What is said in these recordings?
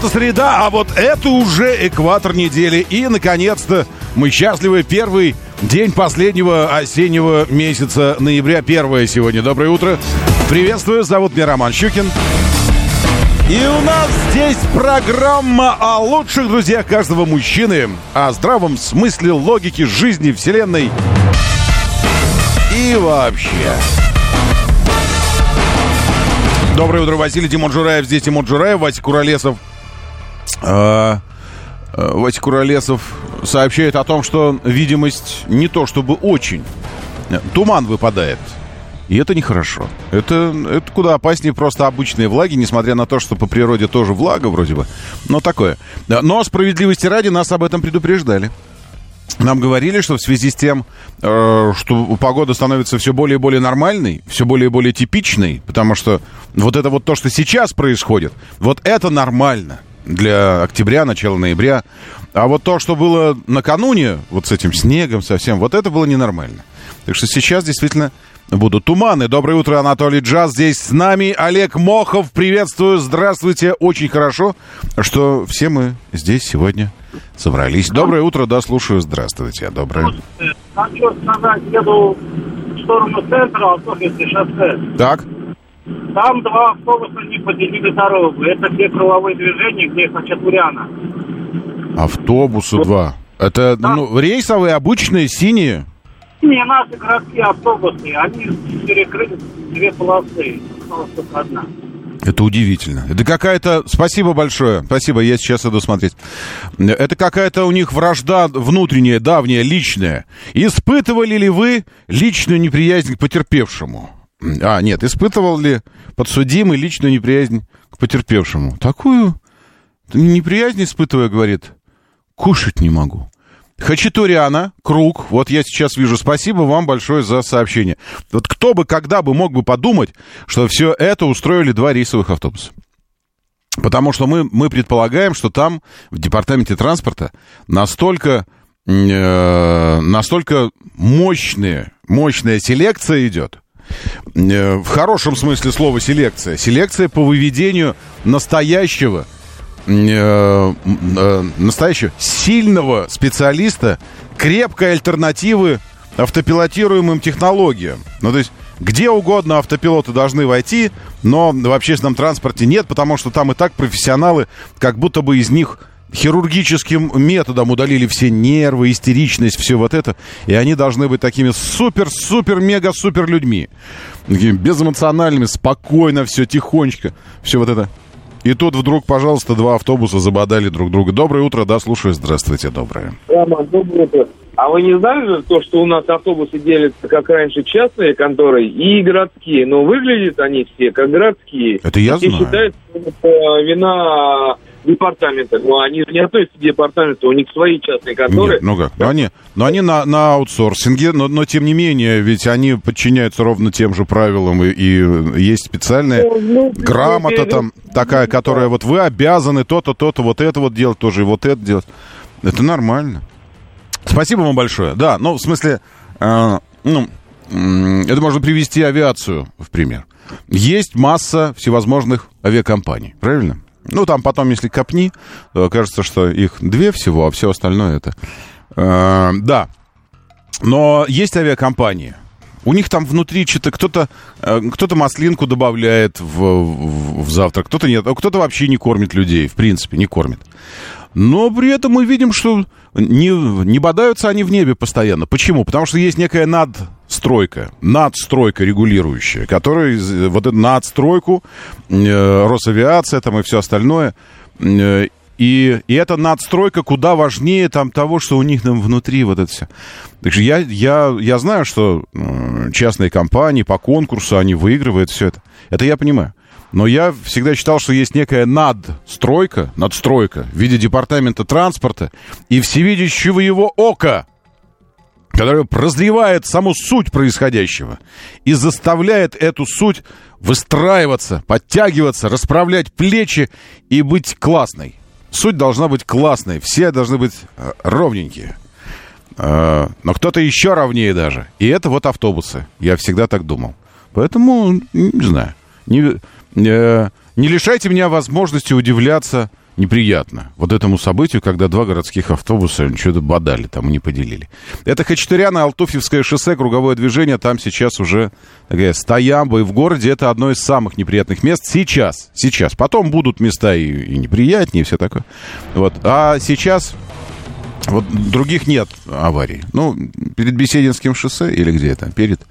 Это среда, а вот это уже экватор недели. И, наконец-то, мы счастливы. Первый день последнего осеннего месяца ноября. Первое сегодня. Доброе утро. Приветствую. Зовут меня Роман Щукин. И у нас здесь программа о лучших друзьях каждого мужчины, о здравом смысле логики жизни, вселенной и вообще. Доброе утро, Василий Тимон Жураев. Здесь Тимон Жураев, Вася Куролесов. А, а, Вася Куролесов сообщает о том, что видимость не то чтобы очень. Туман выпадает. И это нехорошо. Это, это куда опаснее просто обычные влаги, несмотря на то, что по природе тоже влага вроде бы. Но такое. Но справедливости ради нас об этом предупреждали. Нам говорили, что в связи с тем, э, что погода становится все более и более нормальной, все более и более типичной, потому что вот это вот то, что сейчас происходит, вот это нормально для октября, начала ноября. А вот то, что было накануне, вот с этим снегом совсем, вот это было ненормально. Так что сейчас действительно будут туманы. Доброе утро, Анатолий Джаз. Здесь с нами Олег Мохов. Приветствую, здравствуйте. Очень хорошо, что все мы здесь сегодня собрались. Доброе утро, да, слушаю. Здравствуйте, доброе. Хочу сказать, еду в сторону центра, автобусное шоссе. Так, Там два автобуса не поделили дорогу. Это те круговые движения, где Хачатуряна. автобусы два. Это ну, рейсовые, обычные, синие. Не наши городские автобусы, они перекрыли две полосы. Осталась только одна. Это удивительно. Это какая-то... Спасибо большое. Спасибо, я сейчас иду смотреть. Это какая-то у них вражда внутренняя, давняя, личная. Испытывали ли вы личную неприязнь к потерпевшему? А, нет, испытывал ли подсудимый личную неприязнь к потерпевшему? Такую неприязнь испытывая, говорит, кушать не могу. Хачатуряна, круг, вот я сейчас вижу, спасибо вам большое за сообщение. Вот кто бы, когда бы мог бы подумать, что все это устроили два рейсовых автобуса. Потому что мы, мы предполагаем, что там, в департаменте транспорта, настолько, э, настолько мощная, мощная селекция идет, в хорошем смысле слова селекция, селекция по выведению настоящего э, э, настоящего сильного специалиста, крепкой альтернативы автопилотируемым технологиям. Ну, то есть, где угодно автопилоты должны войти, но в общественном транспорте нет, потому что там и так профессионалы, как будто бы из них хирургическим методом удалили все нервы, истеричность, все вот это. И они должны быть такими супер-супер-мега-супер людьми. Такими безэмоциональными, спокойно, все тихонечко. Все вот это. И тут вдруг, пожалуйста, два автобуса забодали друг друга. Доброе утро, да, слушаю. Здравствуйте, доброе. Доброе утро. А вы не знали же то, что у нас автобусы делятся, как раньше, частные конторы и городские? Но выглядят они все как городские. Это я и знаю. считают, что это вина департамента. Но они же не относятся к департаменту, у них свои частные конторы. Нет, ну как? Но они, но они на, на аутсорсинге, но, но тем не менее, ведь они подчиняются ровно тем же правилам, и, и есть специальная Ну, ну, грамота ну, там такая, которая вот вы обязаны то-то, то-то, вот это вот делать тоже, и вот это делать. Это нормально. Спасибо вам большое. Да, ну, в смысле, э, ну, это можно привести авиацию в пример. Есть масса всевозможных авиакомпаний, правильно? Ну, там потом, если копни, то кажется, что их две всего, а все остальное это... Э, да. Но есть авиакомпании. У них там внутри что-то кто-то э, кто-то маслинку добавляет в, в- в завтрак, кто-то нет, а кто-то вообще не кормит людей, в принципе, не кормит. Но при этом мы видим, что не, не бодаются они в небе постоянно. Почему? Потому что есть некая надстройка, надстройка регулирующая, которая вот эту надстройку, э, Росавиация там и все остальное, э, и, и эта надстройка куда важнее там того, что у них там внутри вот это все. Так что я, я, я знаю, что частные компании по конкурсу, они выигрывают все это. Это я понимаю. Но я всегда считал, что есть некая надстройка, надстройка в виде департамента транспорта и всевидящего его ока, которое прозревает саму суть происходящего и заставляет эту суть выстраиваться, подтягиваться, расправлять плечи и быть классной. Суть должна быть классной, все должны быть э, ровненькие. Э, но кто-то еще ровнее даже. И это вот автобусы. Я всегда так думал. Поэтому, не знаю, не, э, не лишайте меня возможности удивляться неприятно вот этому событию, когда два городских автобуса что-то бодали, там не поделили. Это Хачатуряна, Алтуфьевское шоссе, круговое движение, там сейчас уже такая стоямба, и в городе это одно из самых неприятных мест сейчас, сейчас. Потом будут места и, и неприятнее, и все такое. Вот. А сейчас вот других нет аварий. Ну, перед Бесединским шоссе или где это? Перед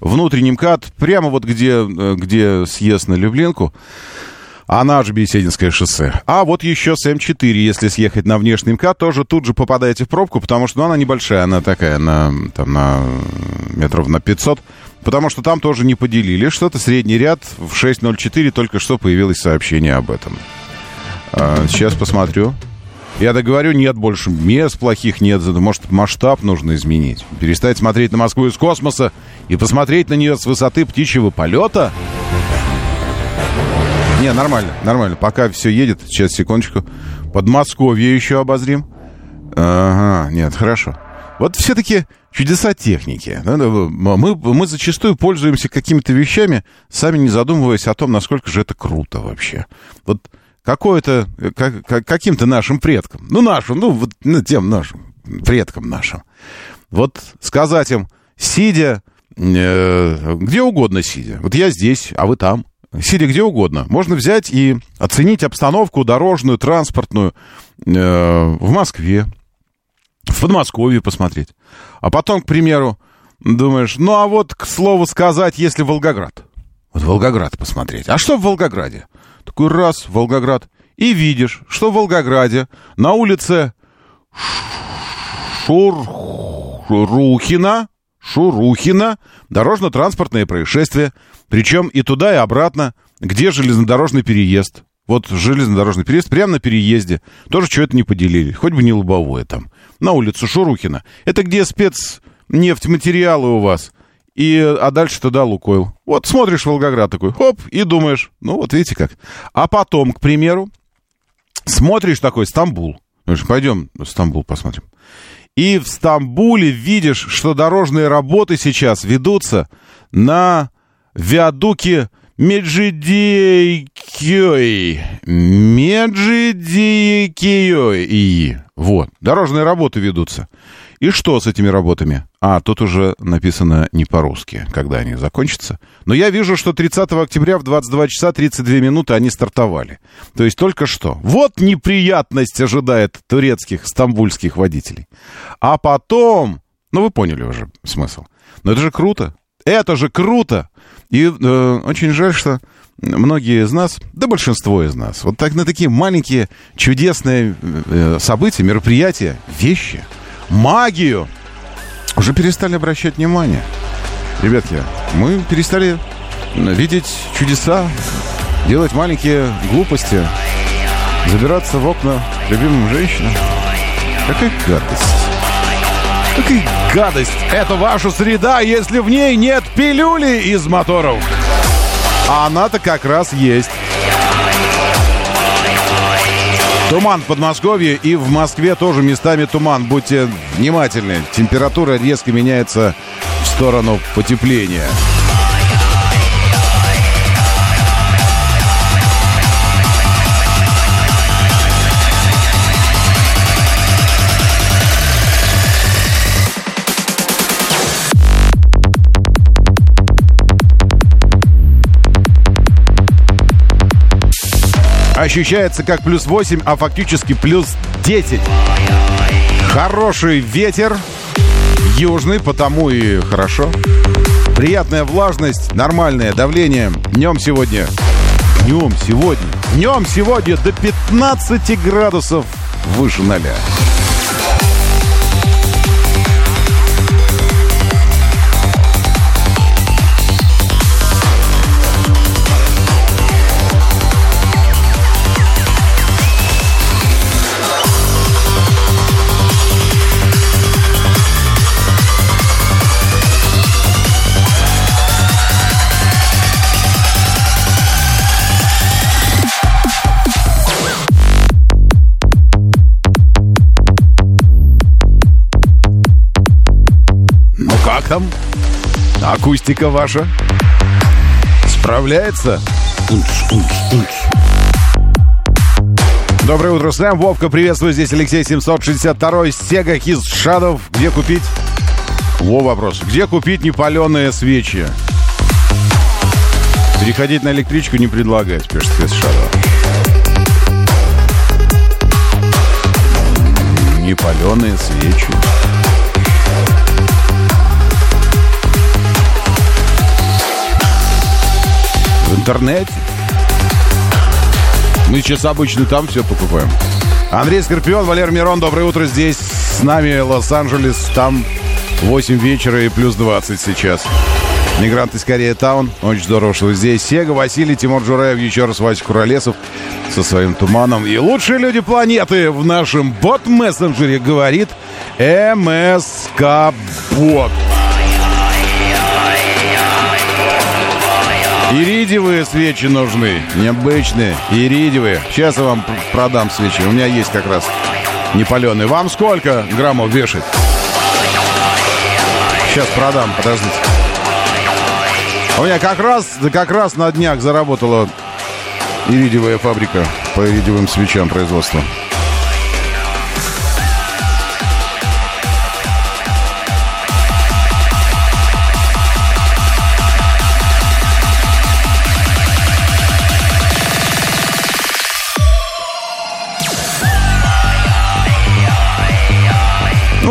внутренним КАТ, прямо вот где, э, где съезд на Люблинку, она же Бесединское шоссе. А вот еще с М4, если съехать на внешний МКАД, тоже тут же попадаете в пробку, потому что ну, она небольшая, она такая на, там, на метров на 500, потому что там тоже не поделили. Что-то средний ряд в 6.04 только что появилось сообщение об этом. А, сейчас посмотрю. Я так говорю, нет больше мест плохих, нет. Может, масштаб нужно изменить. Перестать смотреть на Москву из космоса и посмотреть на нее с высоты птичьего полета? Не, нормально, нормально. Пока все едет, сейчас, секундочку. Подмосковье еще обозрим. Ага, нет, хорошо. Вот все-таки чудеса техники. Мы, мы зачастую пользуемся какими-то вещами, сами не задумываясь о том, насколько же это круто вообще. Вот какое-то, как, каким-то нашим предкам, ну, нашим, ну, вот, ну, тем нашим, предкам нашим. Вот сказать им, сидя, э, где угодно сидя, вот я здесь, а вы там, сидя где угодно, можно взять и оценить обстановку дорожную, транспортную э, в Москве, в Подмосковье посмотреть. А потом, к примеру, думаешь, ну а вот, к слову сказать, если Волгоград. Вот Волгоград посмотреть. А что в Волгограде? Такой раз, Волгоград. И видишь, что в Волгограде на улице Шурухина, Шурухина, дорожно-транспортное происшествие. Причем и туда, и обратно. Где железнодорожный переезд? Вот железнодорожный переезд прямо на переезде. Тоже что-то не поделили. Хоть бы не лобовое там. На улицу Шурухина. Это где спецнефть-материалы у вас и, а дальше туда Лукойл. Вот смотришь Волгоград такой, хоп, и думаешь, ну вот видите как. А потом, к примеру, смотришь такой Стамбул. Думаешь, пойдем Стамбул посмотрим. И в Стамбуле видишь, что дорожные работы сейчас ведутся на виадуке Меджидейкиой. Меджидейкиой. Вот, дорожные работы ведутся. И что с этими работами? А, тут уже написано не по-русски, когда они закончатся. Но я вижу, что 30 октября в 22 часа 32 минуты они стартовали. То есть только что. Вот неприятность ожидает турецких, стамбульских водителей. А потом... Ну, вы поняли уже смысл. Но это же круто. Это же круто! И э, очень жаль, что многие из нас, да большинство из нас, вот так на такие маленькие чудесные э, события, мероприятия, вещи – магию, уже перестали обращать внимание. Ребятки, мы перестали видеть чудеса, делать маленькие глупости, забираться в окна любимым женщинам. Какая гадость. Какая гадость. Это ваша среда, если в ней нет пилюли из моторов. А она-то как раз есть. Туман в Подмосковье и в Москве тоже местами туман. Будьте внимательны. Температура резко меняется в сторону потепления. Ощущается как плюс 8, а фактически плюс 10. Хороший ветер, южный, потому и хорошо. Приятная влажность, нормальное давление. Днем сегодня, днем сегодня, днем сегодня до 15 градусов выше ноля. Там? Акустика ваша? Справляется? Доброе утро, Сэм. Вовка, приветствую. Здесь Алексей 762 Сега His Shadow. Где купить? Во вопрос. Где купить непаленые свечи? Переходить на электричку не предлагает, пишет His Shadow. Непаленые свечи. В интернете. Мы сейчас обычно там все покупаем. Андрей Скорпион, Валер Мирон, доброе утро. Здесь с нами Лос-Анджелес. Там 8 вечера и плюс 20 сейчас. Мигрант из Корея Таун. Очень здорово, что вы здесь. Сега, Василий, Тимур Джураев, еще раз Вася Куролесов со своим туманом. И лучшие люди планеты в нашем бот-мессенджере говорит МСК-бот. Иридиевые свечи нужны, необычные, иридиевые. Сейчас я вам продам свечи, у меня есть как раз непаленые. Вам сколько граммов вешать? Сейчас продам, подождите. У меня как раз, как раз на днях заработала иридиевая фабрика по иридиевым свечам производства.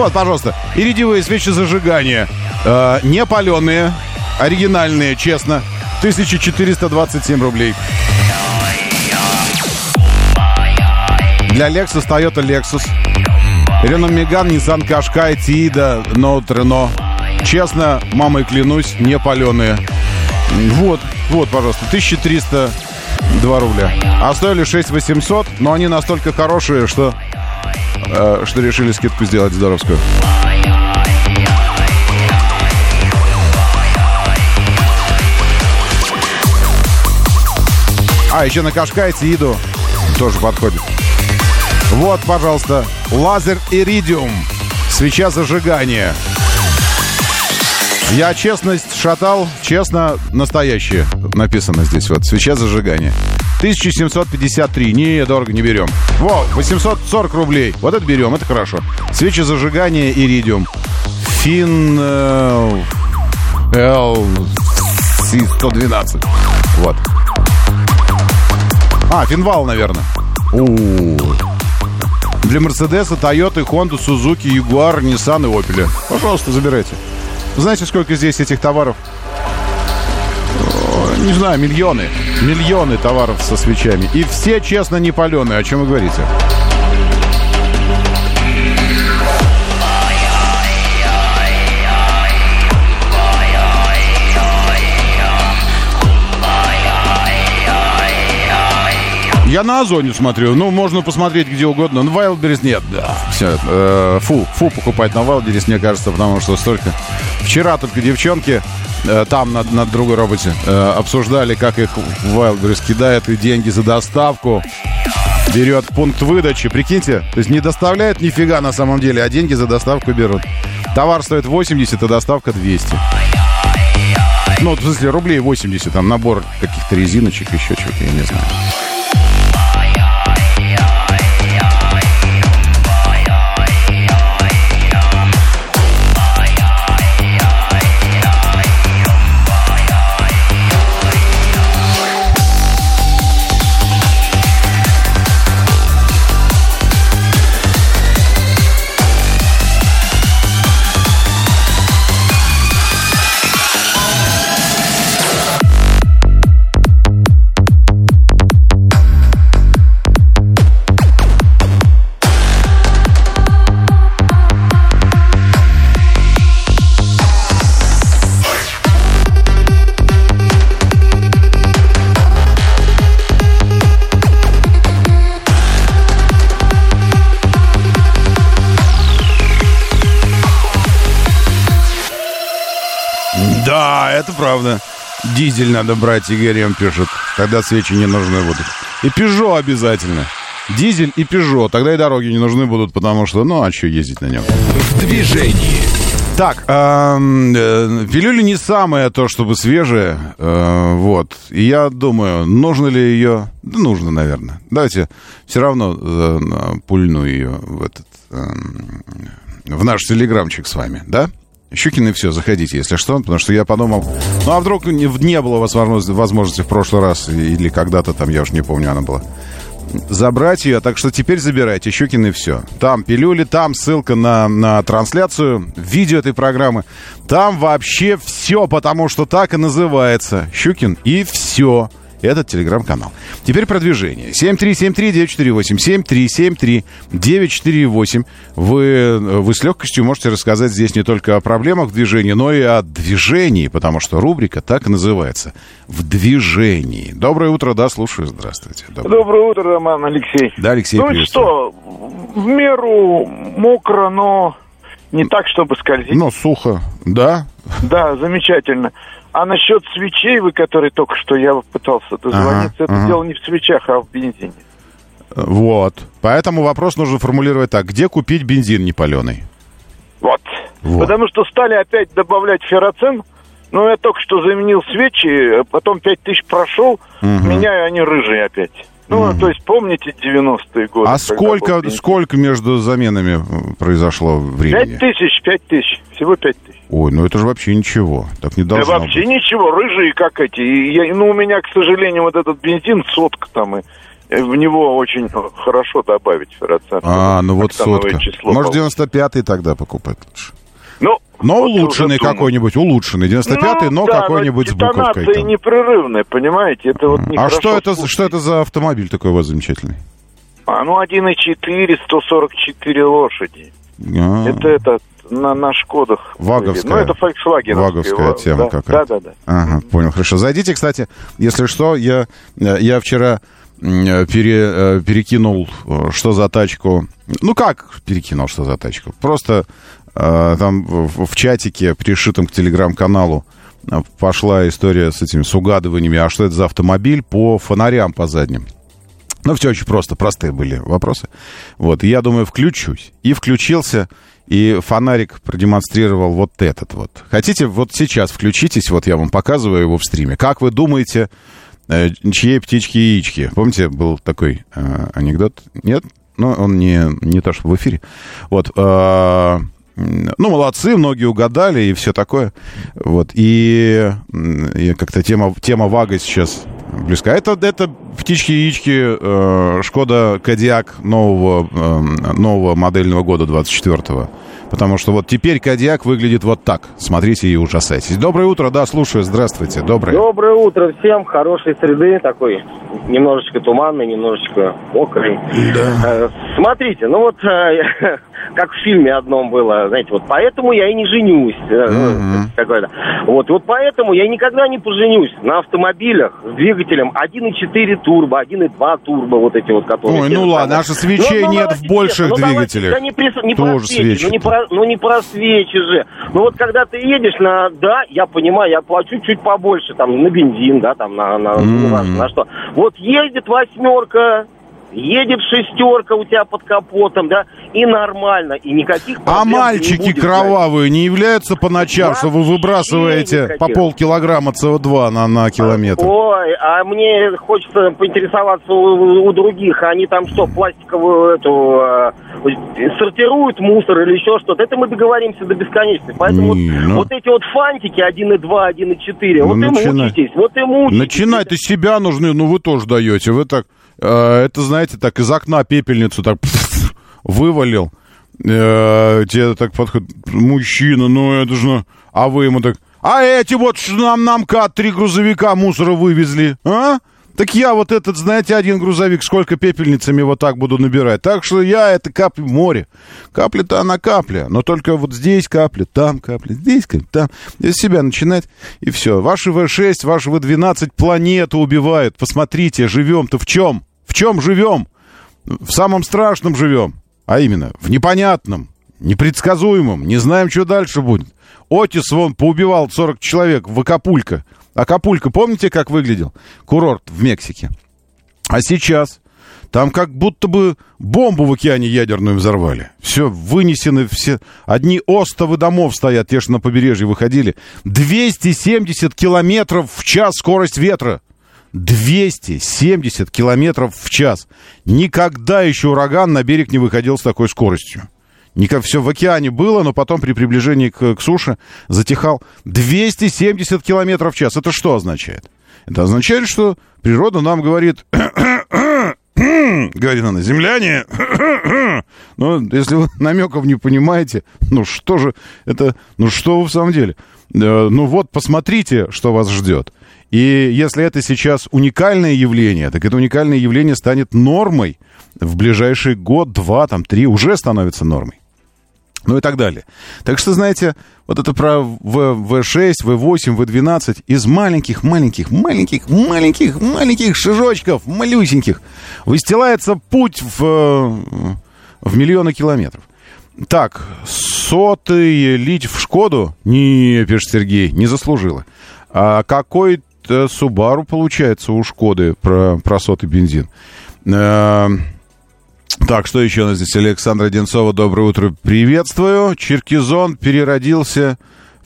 Вот, пожалуйста, иридиевые свечи зажигания. Э, не паленые, оригинальные, честно. 1427 рублей. Для Lexus, Toyota Lexus. Renault Megane, Nissan Qashqai, Тида, Note Renault. Честно, мамой клянусь, не паленые. Вот, вот, пожалуйста, 1302 рубля. А стоили 6800, но они настолько хорошие, что что решили скидку сделать здоровскую. А, еще на Кашкайте иду. Тоже подходит. Вот, пожалуйста, лазер Иридиум. Свеча зажигания. Я честность шатал, честно, настоящее написано здесь. Вот, свеча зажигания. 1753. Не, дорого не берем. Во, 840 рублей. Вот это берем, это хорошо. Свечи зажигания Иридиум. Фин... Э, L112. Вот. А, Финвал, наверное. У-у-у. Для Мерседеса, Тойоты, Хонда, Сузуки, Ягуар, Ниссан и Опеля. Пожалуйста, забирайте. Знаете, сколько здесь этих товаров? Не знаю, миллионы. Миллионы товаров со свечами. И все, честно, не паленые. О чем вы говорите? Я на Озоне смотрю. Ну, можно посмотреть где угодно. На Wildberries нет, да. Все, э, фу, фу покупать на Wildberries, мне кажется, потому что столько... Вчера только девчонки там, на, на другой роботе, э, обсуждали, как их Wildberries кидает и деньги за доставку берет пункт выдачи. Прикиньте, то есть не доставляет нифига на самом деле, а деньги за доставку берут. Товар стоит 80, а доставка 200. Ну, в смысле, рублей 80, там набор каких-то резиночек, еще чего-то, я не знаю. Правда. Дизель надо брать, Игорем пишет. Тогда свечи не нужны будут. И Пежо обязательно. Дизель и Пежо. Тогда и дороги не нужны будут, потому что, ну, а что ездить на нем? В движении. Так, эм, э, не самая то, чтобы свежая, э, вот. И я думаю, нужно ли ее... Да нужно, наверное. Давайте все равно э, пульну ее в этот... Э, в наш телеграмчик с вами, да? Щукин и все, заходите, если что, потому что я подумал, ну а вдруг не, было у вас возможности, в прошлый раз или когда-то там, я уж не помню, она была забрать ее. Так что теперь забирайте Щукин и все. Там пилюли, там ссылка на, на трансляцию, видео этой программы. Там вообще все, потому что так и называется. Щукин и все этот телеграм-канал. Теперь продвижение. 7373948, 7373948. Вы, вы с легкостью можете рассказать здесь не только о проблемах в движении, но и о движении, потому что рубрика так и называется. В движении. Доброе утро, да, слушаю. Здравствуйте. Доброе, Доброе утро, Роман Алексей. Да, Алексей, Ну что, в меру мокро, но не так, чтобы скользить. Но сухо, да? Да, замечательно. А насчет свечей, вы, которые только что я пытался дозвониться, ага, это ага. дело не в свечах, а в бензине. Вот. Поэтому вопрос нужно формулировать так. Где купить бензин непаленый? Вот. вот. Потому что стали опять добавлять ферроцин. Ну, я только что заменил свечи, потом 5 тысяч прошел, угу. меняю они рыжие опять. Ну, угу. то есть, помните 90-е годы? А сколько, сколько между заменами произошло времени? 5 тысяч, 5 тысяч. Всего 5 тысяч. Ой, ну это же вообще ничего. Так не должно Да вообще быть. ничего, рыжие как эти. И я, ну, у меня, к сожалению, вот этот бензин сотка там, и в него очень хорошо добавить ферроцент. А, ну вот сотка. Число Может, 95-й тогда покупать лучше? Ну, но вот улучшенный какой-нибудь, улучшенный. 95-й, ну, но да, какой-нибудь с буковкой. там. непрерывная, понимаете? Это вот а что это, что это за автомобиль такой у вас замечательный? А, ну, 1.4, 144 лошади. А-а-а. Это этот на, на Шкодах. Ваговская. Ну, это Volkswagen. Ваговская тема да, какая-то. Да, да, да. Ага, понял, хорошо. Зайдите, кстати, если что, я, я вчера пере, э, перекинул, э, что за тачку. Ну, как перекинул, что за тачку? Просто э, там в, в чатике, пришитом к телеграм-каналу, пошла история с этими с угадываниями, а что это за автомобиль по фонарям по задним. Ну, все очень просто, простые были вопросы. Вот, и я думаю, включусь. И включился, и фонарик продемонстрировал вот этот вот. Хотите, вот сейчас включитесь, вот я вам показываю его в стриме. Как вы думаете, э, чьи птички яички? Помните, был такой э, анекдот? Нет? Ну, он не, не то, что в эфире. Вот. Э, ну, молодцы, многие угадали и все такое. Вот. И, и как-то тема, тема Вага сейчас близка. Это, это птички-яички э, Шкода Кодиак нового, э, нового модельного года 24-го. Потому что вот теперь Кодиак выглядит вот так. Смотрите и ужасайтесь. Доброе утро, да, слушаю. Здравствуйте. Доброе. Доброе утро всем. Хорошей среды такой. Немножечко туманный, немножечко мокрый. Да. Э, смотрите, ну вот э, как в фильме одном было, знаете, вот поэтому я и не женюсь. Mm-hmm. Вот, вот поэтому я никогда не поженюсь на автомобилях с двигателем 1.4 турбо, 1.2 турбо, вот эти вот, которые... Ой, ну ладно, наши свечей ну, ну, нет в больших ну, двигателях. Да не, при, не Тоже про свечи, ну не про, ну не про свечи же. Ну вот когда ты едешь на... Да, я понимаю, я плачу чуть побольше, там, на бензин, да, там, на, на, mm-hmm. на что. Вот ездит восьмерка, едет шестерка у тебя под капотом, да, и нормально, и никаких А мальчики не будет, кровавые не являются по ночам, что вы выбрасываете никаких. по полкилограмма СО2 на, на километр? Ой, а мне хочется поинтересоваться у, у других, они там что, пластиковую эту э, сортируют мусор или еще что-то, это мы договоримся до бесконечности. Поэтому не, вот, ну... вот эти вот фантики 1.2, 1.4, ну, вот начинай. и мучитесь, вот и мучитесь. Начинать из себя нужны, ну вы тоже даете, вы так это, знаете, так из окна пепельницу так вывалил. Э, тебе так подходит, мужчина, ну это же... Ну, а вы ему так, а эти вот нам, нам ка три грузовика мусора вывезли, а? Так я вот этот, знаете, один грузовик, сколько пепельницами вот так буду набирать. Так что я это капли в море. Капля-то она капля, но только вот здесь капля, там капля, здесь капля, там. Из себя начинать, и все. Ваши В-6, ваши В-12 планету убивают. Посмотрите, живем-то в чем? В чем живем? В самом страшном живем. А именно, в непонятном, непредсказуемом. Не знаем, что дальше будет. Отис вон поубивал 40 человек в Акапулько. Акапулько, помните, как выглядел? Курорт в Мексике. А сейчас Там как будто бы бомбу в океане ядерную взорвали. Все вынесены, все... Одни остовы домов стоят, те, что на побережье выходили. 270 километров в час скорость ветра. 270 километров в час. Никогда еще ураган на берег не выходил с такой скоростью. Никак все в океане было, но потом при приближении к, к суше затихал. 270 километров в час. Это что означает? Это означает, что природа нам говорит, говорит она, земляне, ну, если вы намеков не понимаете, ну что же это, ну что вы в самом деле? Э, ну вот, посмотрите, что вас ждет. И если это сейчас уникальное явление, так это уникальное явление станет нормой в ближайший год, два, там, три, уже становится нормой ну и так далее. Так что, знаете, вот это про в, 6 В8, В12 из маленьких, маленьких, маленьких, маленьких, маленьких шажочков, малюсеньких, выстилается путь в, в миллионы километров. Так, сотый лить в Шкоду? Не, пишет Сергей, не заслужила. А какой-то Субару получается у Шкоды про, про сотый бензин. Э, так, что еще у нас здесь? Александра Одинцова, доброе утро, приветствую. Черкизон переродился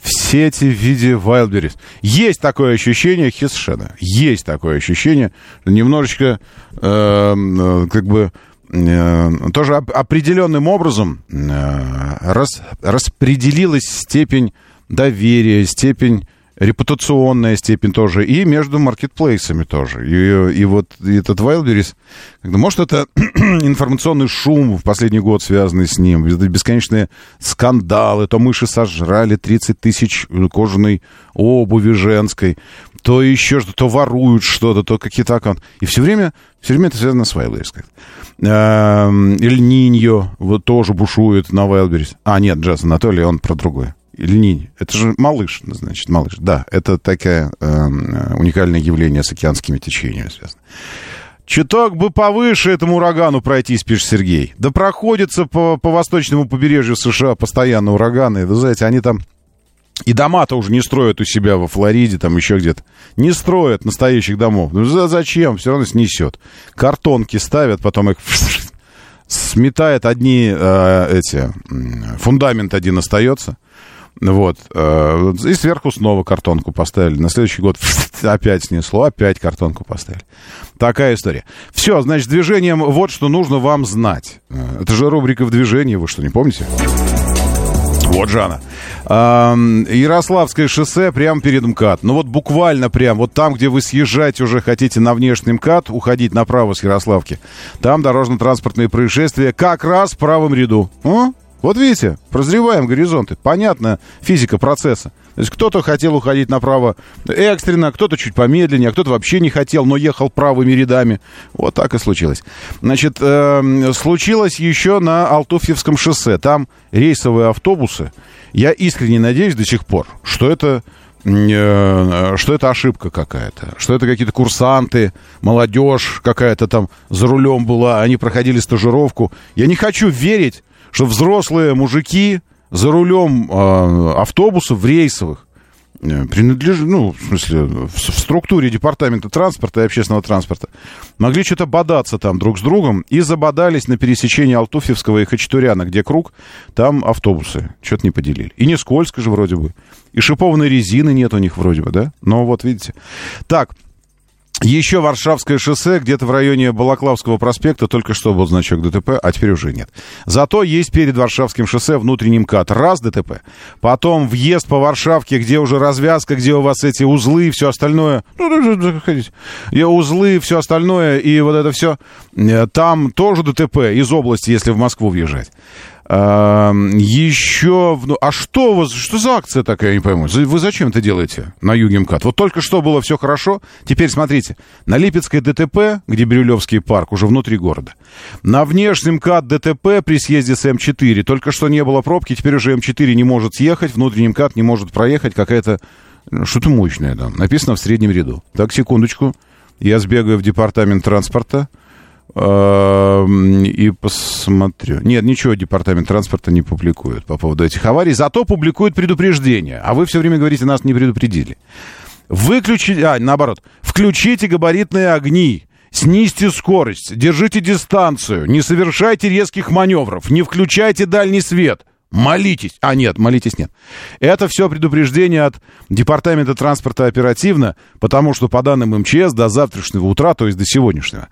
в сети в виде Wildberries. Есть такое ощущение Хисшена. Есть такое ощущение. Немножечко, э, как бы, э, тоже оп- определенным образом э, рас, распределилась степень доверия, степень репутационная степень тоже, и между маркетплейсами тоже. И, и вот этот Wildberries, может, это информационный шум в последний год, связанный с ним, бесконечные скандалы, то мыши сожрали 30 тысяч кожаной обуви женской, то еще что-то, то воруют что-то, то какие-то аккаунты. И все время, все время это связано с Wildberries. Эм, Эль Ниньо вот тоже бушует на Wildberries. А, нет, Джаз Анатолий, он про другое. Льнинь. Это же малыш, значит, малыш. Да, это такое э, уникальное явление с океанскими течениями связано. Чуток бы повыше этому урагану пройтись, пишет Сергей. Да проходится по, по восточному побережью США постоянно ураганы. Вы знаете, они там и дома-то уже не строят у себя во Флориде, там еще где-то. Не строят настоящих домов. Ну зачем? Все равно снесет. Картонки ставят, потом их сметает одни э, эти... Фундамент один остается. Вот. Э, и сверху снова картонку поставили. На следующий год опять снесло, опять картонку поставили. Такая история. Все, значит, движением вот что нужно вам знать. Э, это же рубрика в движении, вы что, не помните? Вот же она. Ярославское шоссе прямо перед МКАД. Ну вот буквально прям, вот там, где вы съезжать уже хотите на внешний МКАД, уходить направо с Ярославки, там дорожно-транспортные происшествия как раз в правом ряду. О, вот видите, прозреваем горизонты. Понятно физика процесса. То есть кто-то хотел уходить направо экстренно, кто-то чуть помедленнее, а кто-то вообще не хотел, но ехал правыми рядами. Вот так и случилось. Значит, э, случилось еще на Алтуфьевском шоссе. Там рейсовые автобусы. Я искренне надеюсь до сих пор, что это э, что это ошибка какая-то, что это какие-то курсанты, молодежь какая-то там за рулем была, они проходили стажировку. Я не хочу верить, что взрослые мужики за рулем э, автобусов рейсовых э, принадлежит, ну, в смысле, в, в структуре департамента транспорта и общественного транспорта, могли что-то бодаться там друг с другом и забодались на пересечении Алтуфьевского и Хачатуряна, где круг, там автобусы что-то не поделили. И не скользко же вроде бы. И шипованной резины нет у них вроде бы, да? Но вот видите. Так, еще Варшавское шоссе, где-то в районе Балаклавского проспекта, только что был значок ДТП, а теперь уже нет. Зато есть перед Варшавским шоссе внутренний МКАД. Раз ДТП. Потом въезд по Варшавке, где уже развязка, где у вас эти узлы и все остальное. Ну, заходите. И узлы, все остальное, и вот это все. Э, там тоже ДТП из области, если в Москву въезжать. Еще... Ну, а что у вас... Что за акция такая, я не пойму? Вы зачем это делаете на юге МКАД? Вот только что было все хорошо. Теперь смотрите. На Липецкой ДТП, где Бирюлевский парк, уже внутри города. На внешнем МКАД ДТП при съезде с М4. Только что не было пробки, теперь уже М4 не может съехать, внутренний МКАД не может проехать. Какая-то... Ну, что-то мощное там. Написано в среднем ряду. Так, секундочку. Я сбегаю в департамент транспорта. Эм, и посмотрю. Нет, ничего департамент транспорта не публикует по поводу этих аварий, зато публикует предупреждение. А вы все время говорите, нас не предупредили. Выключите, а, наоборот, включите габаритные огни. Снизьте скорость, держите дистанцию, не совершайте резких маневров, не включайте дальний свет. Молитесь. А, нет, молитесь нет. Это все предупреждение от Департамента транспорта оперативно, потому что по данным МЧС до завтрашнего утра, то есть до сегодняшнего,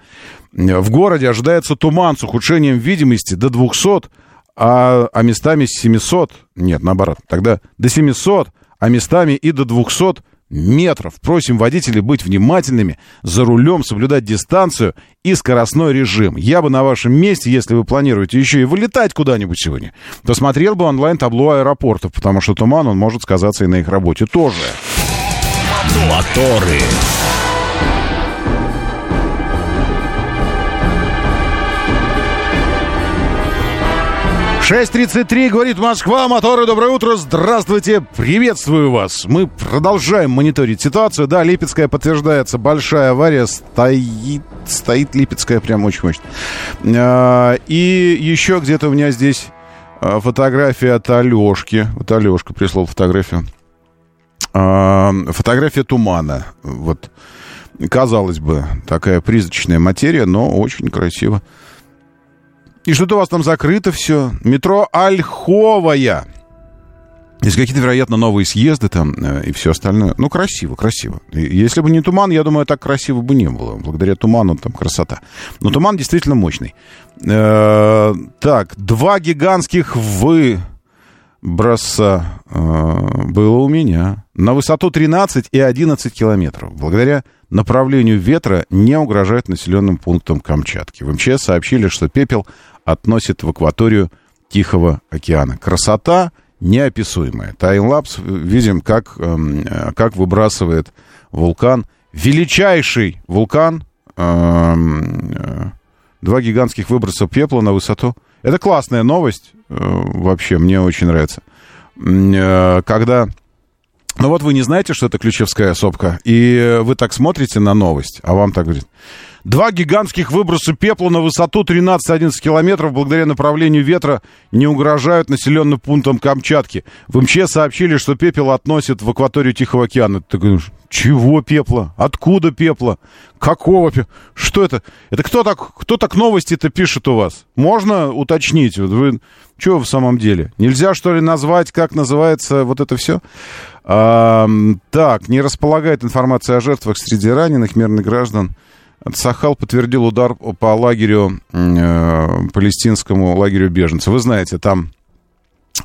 в городе ожидается туман с ухудшением видимости до 200, а, а местами 700, нет, наоборот, тогда до 700, а местами и до 200 метров. Просим водителей быть внимательными, за рулем соблюдать дистанцию и скоростной режим. Я бы на вашем месте, если вы планируете еще и вылетать куда-нибудь сегодня, то смотрел бы онлайн-табло аэропортов, потому что туман, он может сказаться и на их работе тоже. Моторы. 6.33, говорит Москва, моторы, доброе утро, здравствуйте, приветствую вас. Мы продолжаем мониторить ситуацию. Да, Липецкая подтверждается, большая авария, стоит, стоит Липецкая прям очень мощно. А, и еще где-то у меня здесь а, фотография от Алешки. Вот Алешка прислал фотографию. А, фотография тумана. Вот, казалось бы, такая призрачная материя, но очень красиво. И что-то у вас там закрыто все. Метро Ольховая. Есть какие-то, вероятно, новые съезды там э, и все остальное. Ну, красиво, красиво. И если бы не туман, я думаю, так красиво бы не было. Благодаря туману там красота. Но туман действительно мощный. Э, так, два гигантских выброса э, было у меня. На высоту 13 и 11 километров. Благодаря направлению ветра не угрожает населенным пунктам Камчатки. В МЧС сообщили, что пепел относит в акваторию Тихого океана. Красота неописуемая. Таймлапс видим, как, эм, как выбрасывает вулкан. Величайший вулкан. Эм, э, два гигантских выброса пепла на высоту. Это классная новость. Э, вообще, мне очень нравится. Э, когда... Ну вот вы не знаете, что это ключевская сопка, и вы так смотрите на новость, а вам так говорит, Два гигантских выброса пепла на высоту 13-11 километров благодаря направлению ветра не угрожают населенным пунктам Камчатки. В МЧС сообщили, что пепел относят в акваторию Тихого океана. Ты говоришь, чего пепла? Откуда пепла? Какого пепла? Что это? Это кто так, кто так новости-то пишет у вас? Можно уточнить? Вы что в самом деле? Нельзя, что ли, назвать, как называется вот это все? А, так, не располагает информация о жертвах среди раненых мирных граждан. Сахал подтвердил удар по лагерю, э, палестинскому лагерю беженцев. Вы знаете, там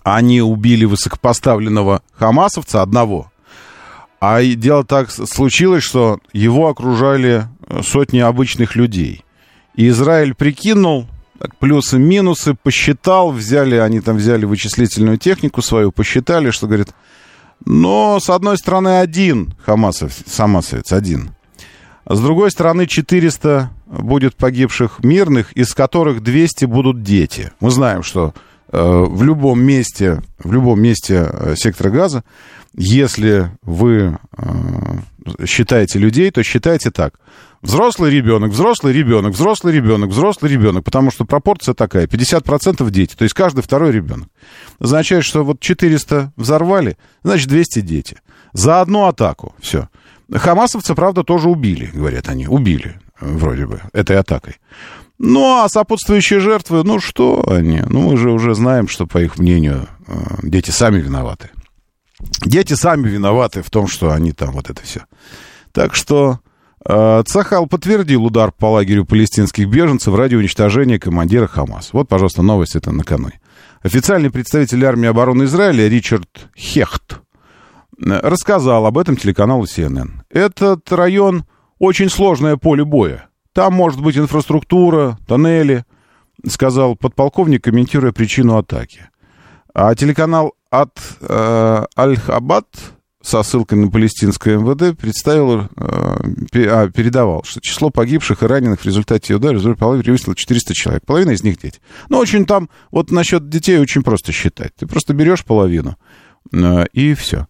они убили высокопоставленного хамасовца одного. А дело так случилось, что его окружали сотни обычных людей. И Израиль прикинул, плюсы-минусы, посчитал, взяли, они там взяли вычислительную технику свою, посчитали, что, говорит, но, с одной стороны, один хамасов, хамасовец, один. С другой стороны, 400 будет погибших мирных, из которых 200 будут дети. Мы знаем, что э, в любом месте, в любом месте э, сектора газа, если вы э, считаете людей, то считайте так. Взрослый ребенок, взрослый ребенок, взрослый ребенок, взрослый ребенок, потому что пропорция такая, 50% дети, то есть каждый второй ребенок. Означает, что вот 400 взорвали, значит 200 дети. За одну атаку, все. Хамасовцы, правда, тоже убили, говорят они. Убили, вроде бы, этой атакой. Ну, а сопутствующие жертвы, ну что они? Ну, мы же уже знаем, что, по их мнению, э, дети сами виноваты. Дети сами виноваты в том, что они там вот это все. Так что э, Цахал подтвердил удар по лагерю палестинских беженцев ради уничтожения командира Хамас. Вот, пожалуйста, новость это накануне. Официальный представитель армии обороны Израиля Ричард Хехт рассказал об этом телеканалу CNN. Этот район очень сложное поле боя. Там может быть инфраструктура, тоннели, сказал подполковник, комментируя причину атаки. А телеканал от э, Аль-Хабад со ссылкой на палестинское МВД представил, э, а, передавал, что число погибших и раненых в результате удара в половины превысило 400 человек. Половина из них дети. Ну, очень там, вот насчет детей очень просто считать. Ты просто берешь половину, э, и все.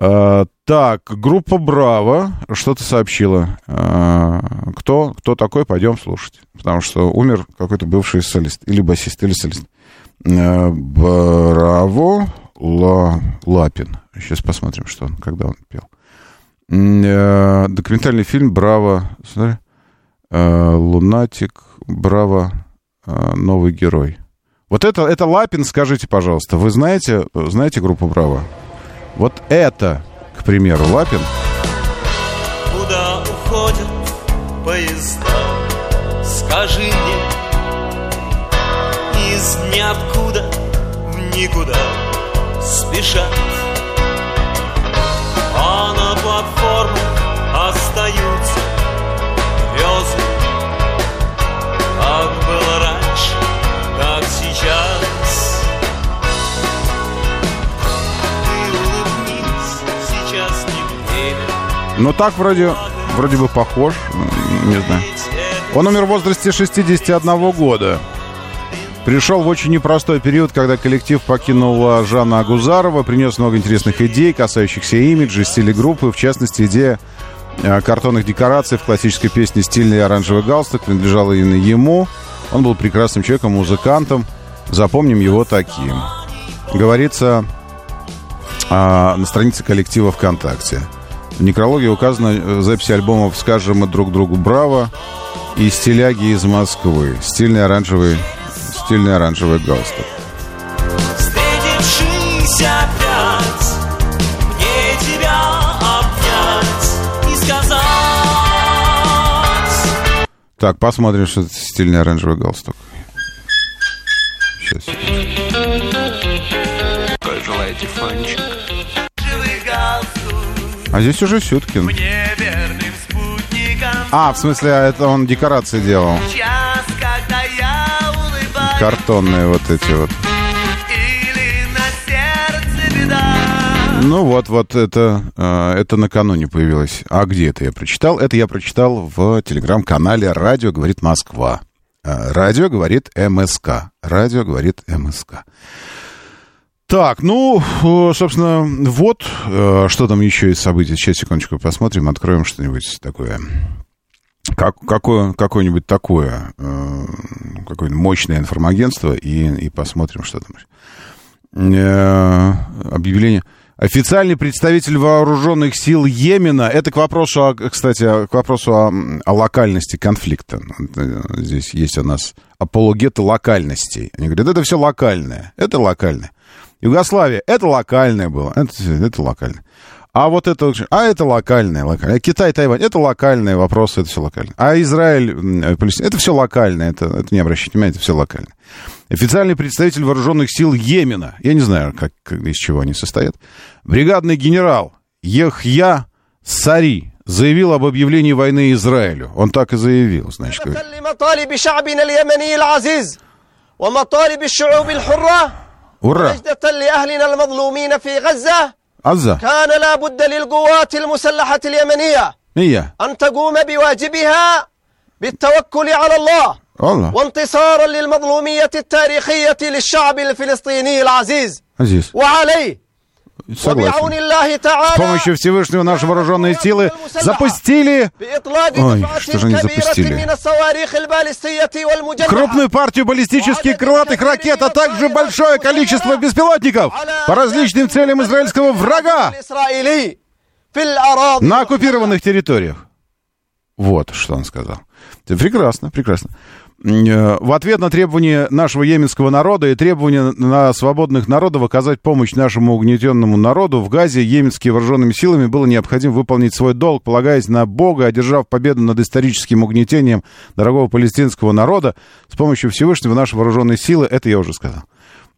А, так, группа Браво что-то сообщила. А, кто, кто такой, пойдем слушать. Потому что умер какой-то бывший солист. Или басист, или солист. А, Браво Ла, Лапин. Сейчас посмотрим, что он, когда он пел. Документальный фильм «Браво». Смотри. Э, Лунатик, Браво, э, новый герой. Вот это, это Лапин, скажите, пожалуйста, вы знаете, знаете группу Браво? Вот это, к примеру, Лапин. Куда уходят поезда? Скажи мне, из ниоткуда в никуда спешат. Ну так вроде, вроде бы похож, не знаю. Он умер в возрасте 61 года. Пришел в очень непростой период, когда коллектив покинул Жанна Агузарова, принес много интересных идей, касающихся имиджа, стиля группы, в частности, идея э, картонных декораций в классической песне «Стильный оранжевый галстук» принадлежала именно ему. Он был прекрасным человеком, музыкантом. Запомним его таким. Говорится а, на странице коллектива ВКонтакте. В некрологии указана э, запись альбомов «Скажем мы друг другу браво» и «Стиляги из Москвы». Стильный оранжевый стильный оранжевый галстук. Встретившись опять, мне тебя обнять и сказать. Так, посмотрим, что это стильный оранжевый галстук. Сейчас. Какой желаете фанчик? А здесь уже Сюткин. А, в смысле, это он декорации делал. Час, когда я улыбаюсь, Картонные вот эти вот. или на сердце беда. Ну вот, вот это, э, это накануне появилось. А где это я прочитал? Это я прочитал в телеграм-канале «Радио говорит Москва». Э, Радио говорит МСК. Радио говорит МСК. Так, ну, э, собственно, вот, э, что там еще из событий. Сейчас, секундочку, посмотрим, откроем что-нибудь такое. Как, какое, какое-нибудь такое, э, какое-нибудь мощное информагентство, и, и посмотрим, что там. Объявление. Официальный представитель вооруженных сил Йемена, это к вопросу, о, кстати, к вопросу о, о локальности конфликта. Здесь есть у нас апологеты локальностей. Они говорят, это все локальное, это локальное. Югославия, это локальное было, это, это локальное. А вот это, а это локальное, локальное. Китай, Тайвань, это локальные вопросы, это все локально. А Израиль, м, Палестина, это все локальное, это, это не обращайте внимания, это все локально. Официальный представитель вооруженных сил Йемена, я не знаю, как, из чего они состоят, бригадный генерал Ехья Сари заявил об объявлении войны Израилю. Он так и заявил, значит. نجدة لأهلنا المظلومين في غزة. غزة. كان لا بد للقوات المسلحة اليمنية. هي. أن تقوم بواجبها بالتوكل على الله. والله. وانتصارا للمظلومية التاريخية للشعب الفلسطيني العزيز. عزيز. وعليه Согласен. С помощью Всевышнего наши вооруженные силы запустили... Ой, что же они запустили? Крупную партию баллистических крылатых ракет, а также большое количество беспилотников по различным целям израильского врага на оккупированных территориях. Вот, что он сказал. Прекрасно, прекрасно. Э, В ответ на требования нашего йеменского народа и требования на свободных народов оказать помощь нашему угнетенному народу в Газе йеменскими вооруженными силами было необходимо выполнить свой долг, полагаясь на Бога, одержав победу над историческим угнетением дорогого палестинского народа с помощью Всевышнего наши вооруженные силы, это я уже сказал,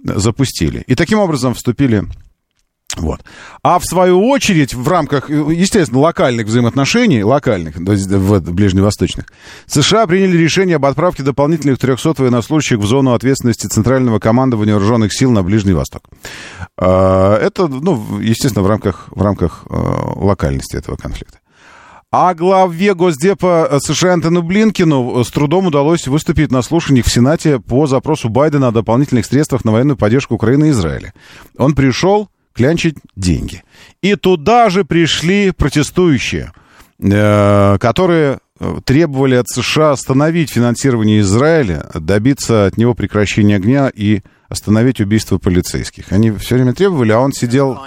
запустили. И таким образом вступили вот. А в свою очередь, в рамках, естественно, локальных взаимоотношений, локальных, ближневосточных, США приняли решение об отправке дополнительных 300 военнослужащих в зону ответственности Центрального командования вооруженных сил на Ближний Восток. А, Это, ну, естественно, в рамках, в рамках э, локальности этого конфликта. А главе Госдепа США Антону Блинкину с трудом удалось выступить на слушаниях в Сенате по запросу Байдена о дополнительных средствах на военную поддержку Украины и Израиля. Он пришел клянчить деньги. И туда же пришли протестующие, э, которые э, требовали от США остановить финансирование Израиля, добиться от него прекращения огня и остановить убийство полицейских. Они все время требовали, а он сидел...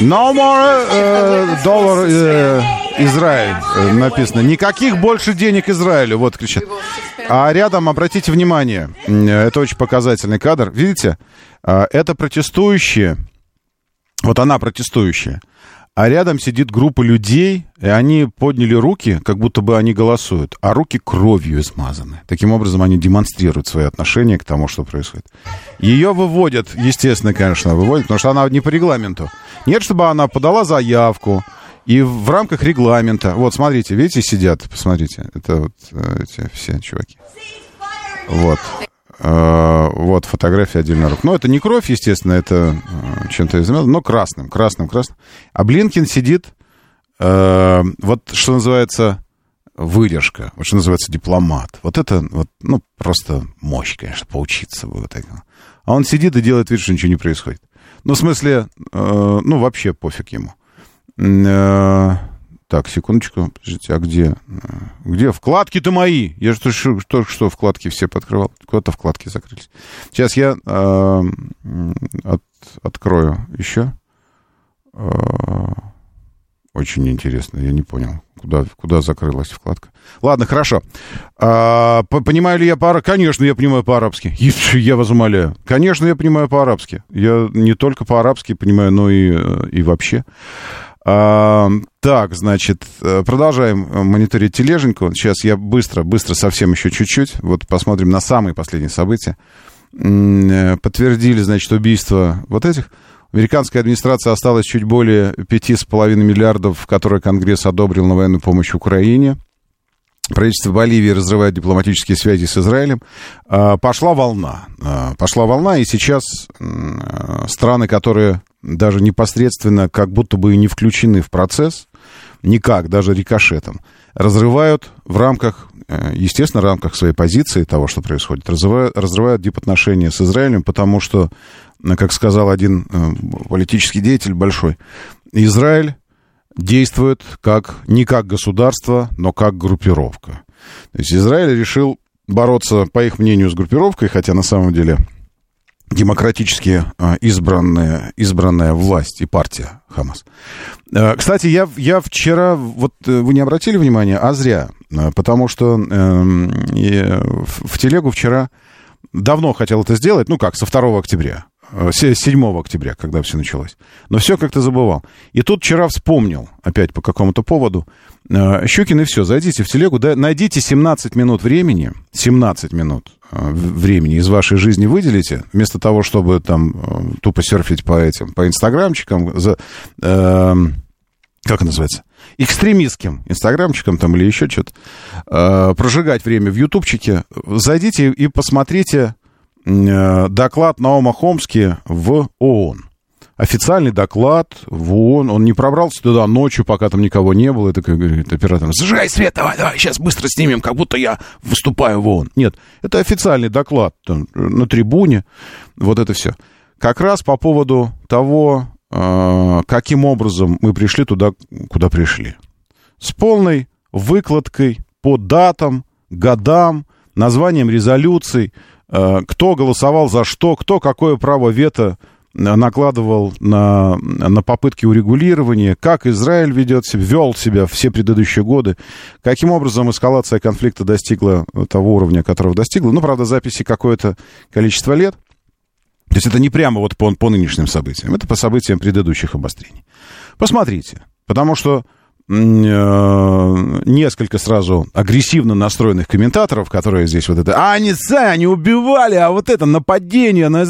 No more э, доллар э, Израиль э, написано. Никаких больше денег Израилю, вот кричат. А рядом, обратите внимание, это очень показательный кадр. Видите, А, это протестующие, вот она протестующая, а рядом сидит группа людей, и они подняли руки, как будто бы они голосуют, а руки кровью измазаны. Таким образом, они демонстрируют свои отношения к тому, что происходит. Ее выводят, естественно, конечно, выводят, потому что она не по регламенту. Нет, чтобы она подала заявку, и в рамках регламента. Вот, смотрите, видите, сидят, посмотрите. Это вот э, эти все чуваки. Вот. Э, Вот фотография отдельно рук. Ну, это не кровь, естественно, это э, чем-то измазано, но красным, красным, красным. А Блинкин сидит, вот что называется выдержка, вот что называется дипломат. Вот это вот, ну, просто мощь, конечно, поучиться бы вот этому. А он сидит и делает вид, что ничего не происходит. Ну, в смысле, ну, вообще пофиг ему. Э, так, секундочку, подождите, а где? э, Где вкладки-то мои? Я же только что- вкладки все подкрывал. Куда-то вкладки закрылись. Сейчас я э, от- открою еще. Очень интересно, я не понял, куда, куда закрылась вкладка. Ладно, хорошо. А, по- понимаю ли я по Конечно, я понимаю по-арабски. Я вас умоляю. Конечно, я понимаю по-арабски. Я не только по-арабски понимаю, но и, и вообще. Так, значит, э, продолжаем э, мониторить тележеньку. Сейчас я быстро, быстро, совсем еще чуть-чуть. Вот посмотрим на самые последние события. Э, Подтвердили, значит, убийство вот этих. Американская администрация осталась чуть более 5,5 миллиардов, которые Конгресс одобрил на военную помощь Украине. Правительство Боливии разрывает дипломатические связи с Израилем. А, Пошла волна. А, Пошла волна, и сейчас э, страны, которые даже непосредственно как будто бы не включены в процесс, никак, даже рикошетом, разрывают в рамках, э, естественно, в рамках своей позиции того, что происходит, разрывают, разрывают дипотношения с Израилем, потому что, как сказал один э, политический деятель большой, Израиль действует как, не как государство, но как группировка. То есть Израиль решил бороться, по их мнению, с группировкой, хотя на самом деле демократически а, избранная, избранная власть и партия Хамас. А, Кстати, я, я вчера, вот э, вы не обратили внимания, а зря, а, потому что эм, э, в, телегу вчера давно хотел это сделать, ну как, со 2 октября, 7 октября, когда все началось. Но все как-то забывал. И тут вчера вспомнил, опять по какому-то поводу, э, Щукин, и все, зайдите в телегу, да, найдите 17 минут времени, 17 минут э, времени из вашей жизни выделите, вместо того, чтобы там э, тупо серфить по этим, по инстаграмчикам, за, эм, как это называется, экстремистским инстаграмчиком там или еще что-то, э, прожигать время в ютубчике, зайдите и посмотрите э, доклад Наума Хомски в ООН. Официальный доклад в ООН. Он не пробрался туда ночью, пока там никого не было. И такой говорит оператор, зажигай свет, давай, давай, сейчас быстро снимем, как будто я выступаю в ООН. Нет, это официальный доклад там, на трибуне. Вот это все. Как раз по поводу того, э, каким образом мы пришли туда, куда пришли. С полной выкладкой по датам, годам, названием резолюций, э, кто голосовал за что, кто какое право вето накладывал на, на попытки урегулирования, как Израиль ведет себя, вел себя все предыдущие годы, каким образом эскалация конфликта достигла того уровня, которого достигла. Ну, правда, записи какое-то количество лет. То есть это не прямо вот по, по нынешним событиям, это по событиям предыдущих обострений. Посмотрите, потому что э, несколько сразу агрессивно настроенных комментаторов, которые здесь вот это, а они, они убивали, а вот это нападение на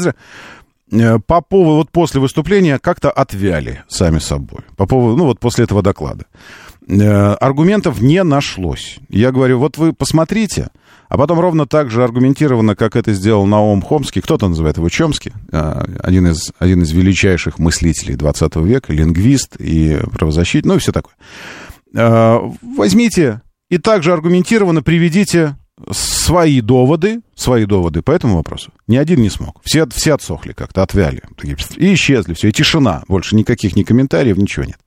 э, по поводу, вот после выступления как-то отвяли сами собой. По поводу, ну вот после этого доклада. Э, Аргументов не нашлось. Я говорю, вот вы посмотрите, а потом ровно так же аргументированно, как это сделал Наум Хомский, кто-то называет его Чомский, э, один из, один из величайших мыслителей 20 века, лингвист и правозащитник, ну и все такое. Э, Возьмите и также аргументированно приведите свои доводы, свои доводы по этому вопросу. Ни один не смог. Все, все отсохли как-то, отвяли. И исчезли все. И тишина. Больше никаких ни комментариев, ничего нет.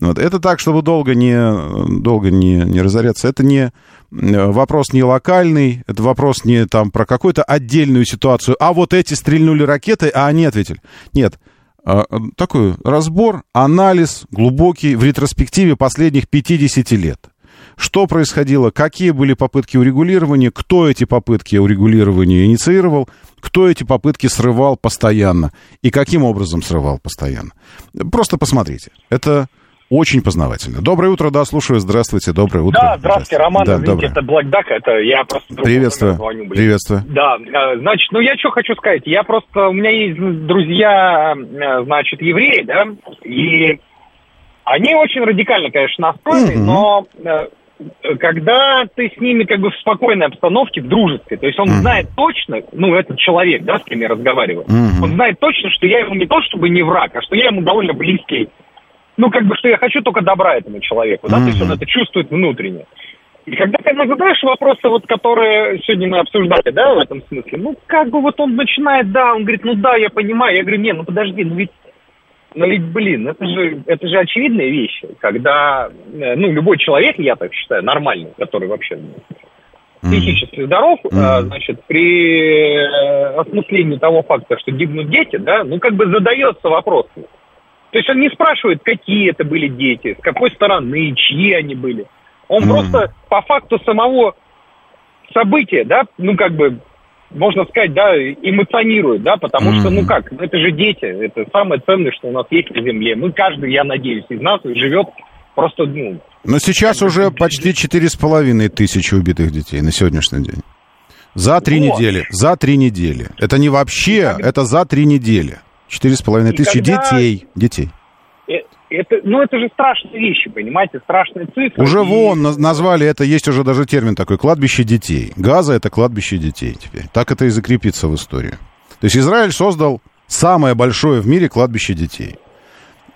Вот. Это так, чтобы долго не, долго не, не разоряться. Это не э, вопрос не локальный, это вопрос не там про какую-то отдельную ситуацию. А вот эти стрельнули ракеты, а они ответили. Нет. э, такой разбор, анализ глубокий в ретроспективе последних 50 лет. Что происходило, какие были попытки урегулирования, кто эти попытки урегулирования инициировал, кто эти попытки срывал постоянно и каким образом срывал постоянно. Просто посмотрите. Это очень познавательно. Доброе утро, да, слушаю. Здравствуйте, доброе утро. Да, здравствуйте, Роман. Да, извините, доброе. это Duck, это я просто... Приветствую. звоню, блин. Приветствую. Да, э, значит, ну я что хочу сказать. Я просто, у меня есть друзья, э, значит, евреи, да, и они очень радикально, конечно, настроены, Мгм. но э, когда ты с ними как бы в спокойной обстановке, в дружеской, то есть он Мгм. знает точно, ну, этот человек, да, с кем я разговариваю, Мгм. он знает точно, что я ему не то чтобы не враг, а что я ему довольно близкий. Ну, как бы, что я хочу только добра этому человеку, да, то есть он это чувствует внутренне. И когда ты ему задаешь вопросы, вот, которые сегодня мы обсуждали, да, в этом смысле, ну, как бы вот он начинает, да, он говорит, ну да, я понимаю. Я говорю, не, ну подожди, ну ведь, ну ведь, блин, это же, это же очевидные вещи, когда, э, ну, любой человек, я так считаю, нормальный, который вообще ну, психически здоров, а, значит, при э, осмыслении того факта, что гибнут дети, да, ну, как бы задается вопросом. То есть он не спрашивает, какие это были дети, с какой стороны, чьи они были. Он Мгм. просто по факту самого события, да, ну, как бы, можно сказать, да, эмоционирует, да, потому что, ну как, ну, это же дети, это самое ценное, что у нас есть на Земле. Мы каждый, я надеюсь, из нас живет просто, ну, Но сейчас уже почти четыре с половиной тысячи убитых детей на сегодняшний день. За три Вот. недели. За три недели. Это не вообще, это за три недели. Четыре с половиной тысячи когда- детей. Детей. э, это, ну, это же страшные вещи, понимаете, страшные цифры. Уже И- вон наз- назвали это, есть уже даже термин такой, кладбище детей. Газа это кладбище детей теперь. Так это и закрепится в истории. То есть Израиль создал самое большое в мире кладбище детей.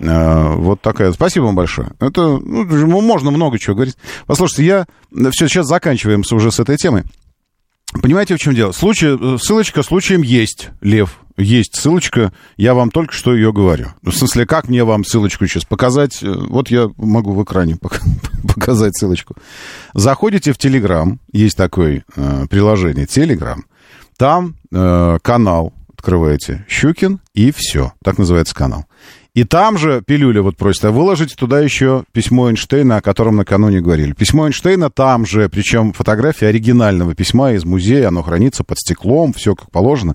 Э, Вот такая. Спасибо вам большое. Это ну, можно много чего говорить. Послушайте, я все сейчас заканчиваем с- уже с этой темой. Понимаете, в чем дело? Случай, э, ссылочка случаем есть, Лев. Есть ссылочка, я вам только что ее говорю. Ну, В смысле, как мне вам ссылочку сейчас показать? Э, Вот я могу в экране пока- показать ссылочку. Заходите в Телеграм, есть такое э, приложение Телеграм. Там э, канал открываете Щукин, и все. Так называется канал. И там же пилюля вот просит, а выложите туда еще письмо Эйнштейна, о котором накануне говорили. Письмо Эйнштейна там же, причем фотография оригинального письма из музея, оно хранится под стеклом, все как положено.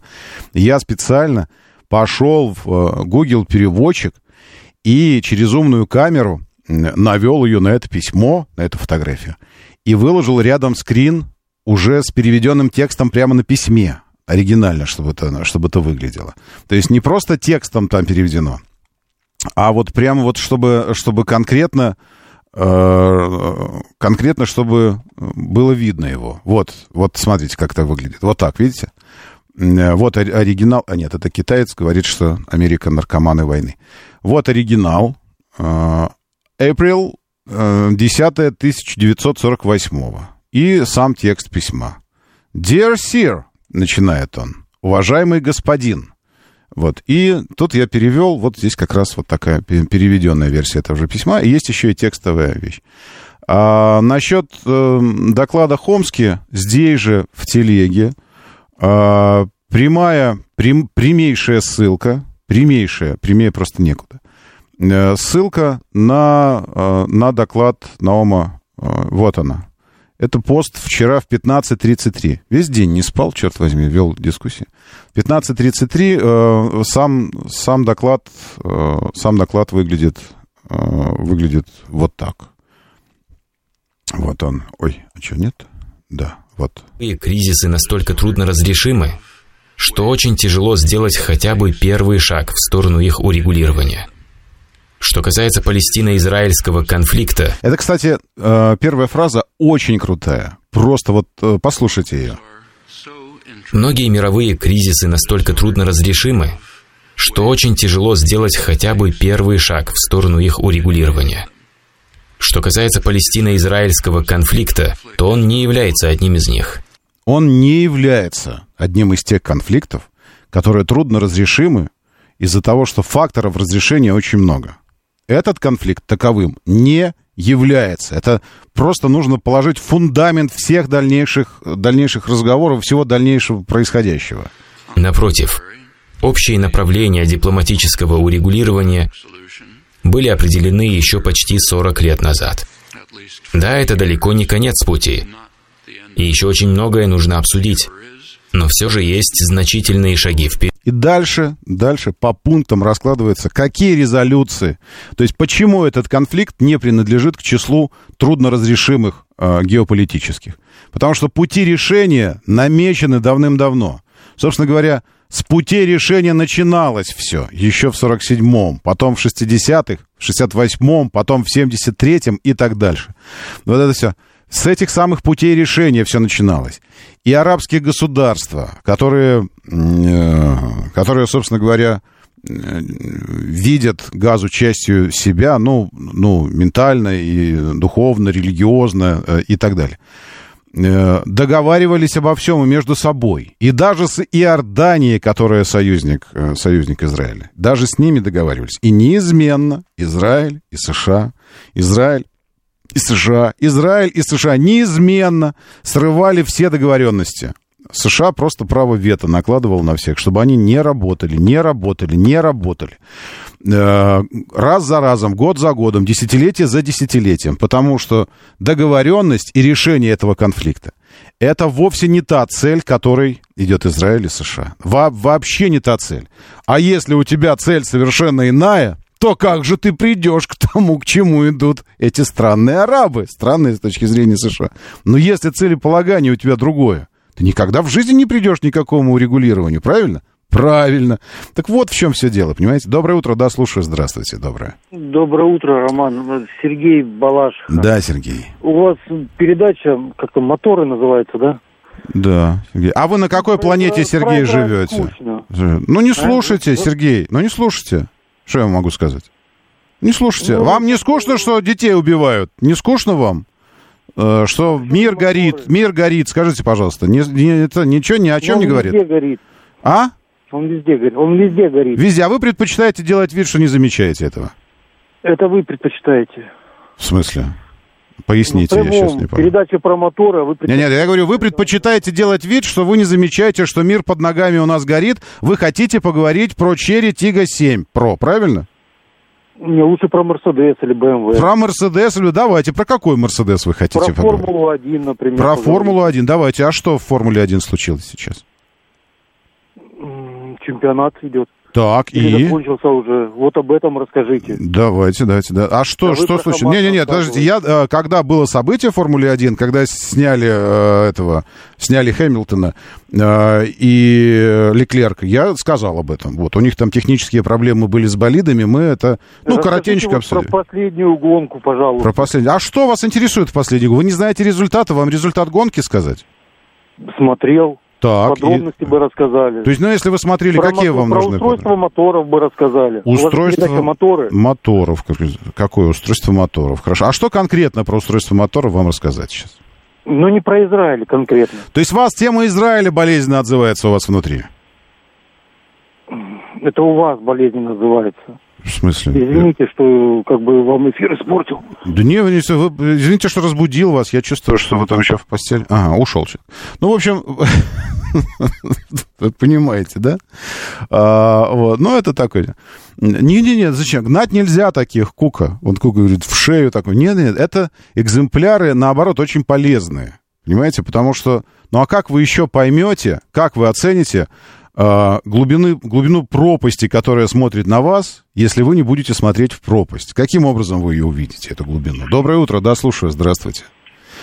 Я специально пошел в э, Google переводчик и через умную камеру навел ее на это письмо, на эту фотографию, и выложил рядом скрин уже с переведенным текстом прямо на письме, оригинально, чтобы это, чтобы это выглядело. То есть не просто текстом там переведено, а вот прямо вот чтобы, чтобы конкретно, э, конкретно, чтобы было видно его. Вот, вот смотрите, как это выглядит. Вот так, видите? Э, Вот ори- оригинал. А нет, это китаец говорит, что Америка наркоманы войны. Вот оригинал. April э, 10 1948 И сам текст письма. Dear Sir, начинает он. Уважаемый господин. Вот. И тут я перевел, вот здесь как раз вот такая пе- переведенная версия этого же письма. И есть еще и текстовая вещь. А, насчет э, доклада Хомски, здесь же в телеге а, прямая, прям, прямейшая ссылка, прямейшая, прямее просто некуда. Э, ссылка на, э, на доклад Наома, э, вот она. Это пост вчера в 15.33. Весь день не спал, черт возьми, вел дискуссии. 15.33 э, сам, сам, доклад, э, сам доклад выглядит, э, выглядит вот так. Вот он. Ой, а что, нет? Да, вот. И кризисы настолько трудно разрешимы, что очень тяжело сделать хотя бы первый шаг в сторону их урегулирования. Что касается палестино-израильского конфликта, Это, кстати, э, первая фраза очень крутая. Просто вот э, послушайте ее. многие мировые кризисы настолько трудно разрешимы, что очень тяжело сделать хотя бы первый шаг в сторону их урегулирования. Что касается палестино-израильского конфликта, то он не является одним из них. Он не является одним из тех конфликтов, которые трудно разрешимы из-за того, что факторов разрешения очень много. Этот конфликт таковым не является. Это просто нужно положить фундамент всех дальнейших, дальнейших разговоров, всего дальнейшего происходящего. Напротив, Общие направления дипломатического урегулирования были определены еще почти 40 лет назад. Да, это далеко не конец пути. И еще очень многое нужно обсудить. Но все же есть значительные шаги вперед. И дальше, дальше по пунктам раскладывается, какие резолюции. То есть почему этот конфликт не принадлежит к числу трудноразрешимых э, геополитических. Потому что пути решения намечены давным-давно. Собственно говоря, с путей решения начиналось все. Еще в 47-м, потом в 60-х, в 68-м, потом в 73-м и так дальше. Вот это все. С этих самых путей решения все начиналось. И арабские государства, которые, э, которые собственно говоря, э, видят газу частью себя, ну, ну, ментально и духовно, религиозно э, и так далее договаривались обо всем и между собой. И даже с Иорданией, которая союзник, союзник Израиля, даже с ними договаривались. И неизменно Израиль и США, Израиль и США, Израиль и США неизменно срывали все договоренности. США просто право вето накладывал на всех, чтобы они не работали, не работали, не работали. Э, раз за разом, год за годом, десятилетие за десятилетием. Потому что договоренность и решение этого конфликта это вовсе не та цель, которой идет Израиль и США. Во вообще не та цель. А если у тебя цель совершенно иная, то как же ты придешь к тому, к чему идут эти странные арабы, странные с точки зрения США. Но если целеполагание у тебя другое, ты никогда в жизни не придешь к никакому урегулированию, правильно? Правильно. Так вот в чем все дело, понимаете? Доброе утро, да, слушаю, здравствуйте, доброе. Доброе утро, Роман. Сергей Балаш. Да, Сергей. У вас передача, как-то «Моторы» называется, да? Да, Сергей. А вы на какой планете, Сергей, живете? Скучно. Ну не слушайте, а? Сергей, ну не слушайте. Что я могу сказать? Не слушайте. Ну, вам не скучно, что детей убивают? Не скучно вам? Э, что мир горит, мир горит. Скажите, пожалуйста, не, не, это ничего ни о чем он не говорит? везде горит. А? Он везде горит. Он везде горит. Везде. А вы предпочитаете делать вид, что не замечаете этого? Это вы предпочитаете. В смысле? Поясните, ну, я сейчас не понял. Передача про моторы, а вы предпочитаете... Нет, нет, я говорю, вы предпочитаете делать вид, что вы не замечаете, что мир под ногами у нас горит. Вы хотите поговорить про Черри Тига 7 Про, правильно? Не, лучше про Мерседес или БМВ. Про Мерседес или... Давайте, про какой Мерседес вы хотите Про Формулу-1, например. Про Формулу-1, давайте. А что в Формуле-1 случилось сейчас? Чемпионат идет. Так, Или и... закончился уже. Вот об этом расскажите. Давайте, давайте, да. А что, а что случилось? Не-не-не, подождите, я, э, когда было событие в Формуле 1, когда сняли э, этого, сняли Хэмилтона э, и Леклерка, я сказал об этом. Вот, у них там технические проблемы были с болидами, мы это, ну, Расскажите коротенько обсудили. про последнюю гонку, пожалуйста. Про последнюю. А что вас интересует в последнюю гонку? Вы не знаете результата, вам результат гонки сказать? Смотрел. Так, Подробности и... бы рассказали. То есть, ну, если вы смотрели, про какие мо... вам про нужны? устройство моторов бы рассказали. Устройство моторы. моторов. Какое устройство моторов? Хорошо. А что конкретно про устройство моторов вам рассказать сейчас? Ну, не про Израиль конкретно. То есть, вас тема Израиля болезненно отзывается у вас внутри? Это у вас болезненно называется. В смысле? Извините, что как бы вам эфир испортил. Да не, вы, извините, что разбудил вас. Я чувствую, что вы там еще в постели. Ага, ушел человек. Ну, в общем, понимаете, да? А, вот. Ну, это такой... Не-не-не, зачем? Гнать нельзя таких, Кука. Он Кука говорит, в шею такой. Нет-нет, это экземпляры, наоборот, очень полезные. Понимаете? Потому что... Ну, а как вы еще поймете, как вы оцените глубины, глубину пропасти, которая смотрит на вас, если вы не будете смотреть в пропасть. Каким образом вы ее увидите, эту глубину? Доброе утро, да, слушаю, здравствуйте.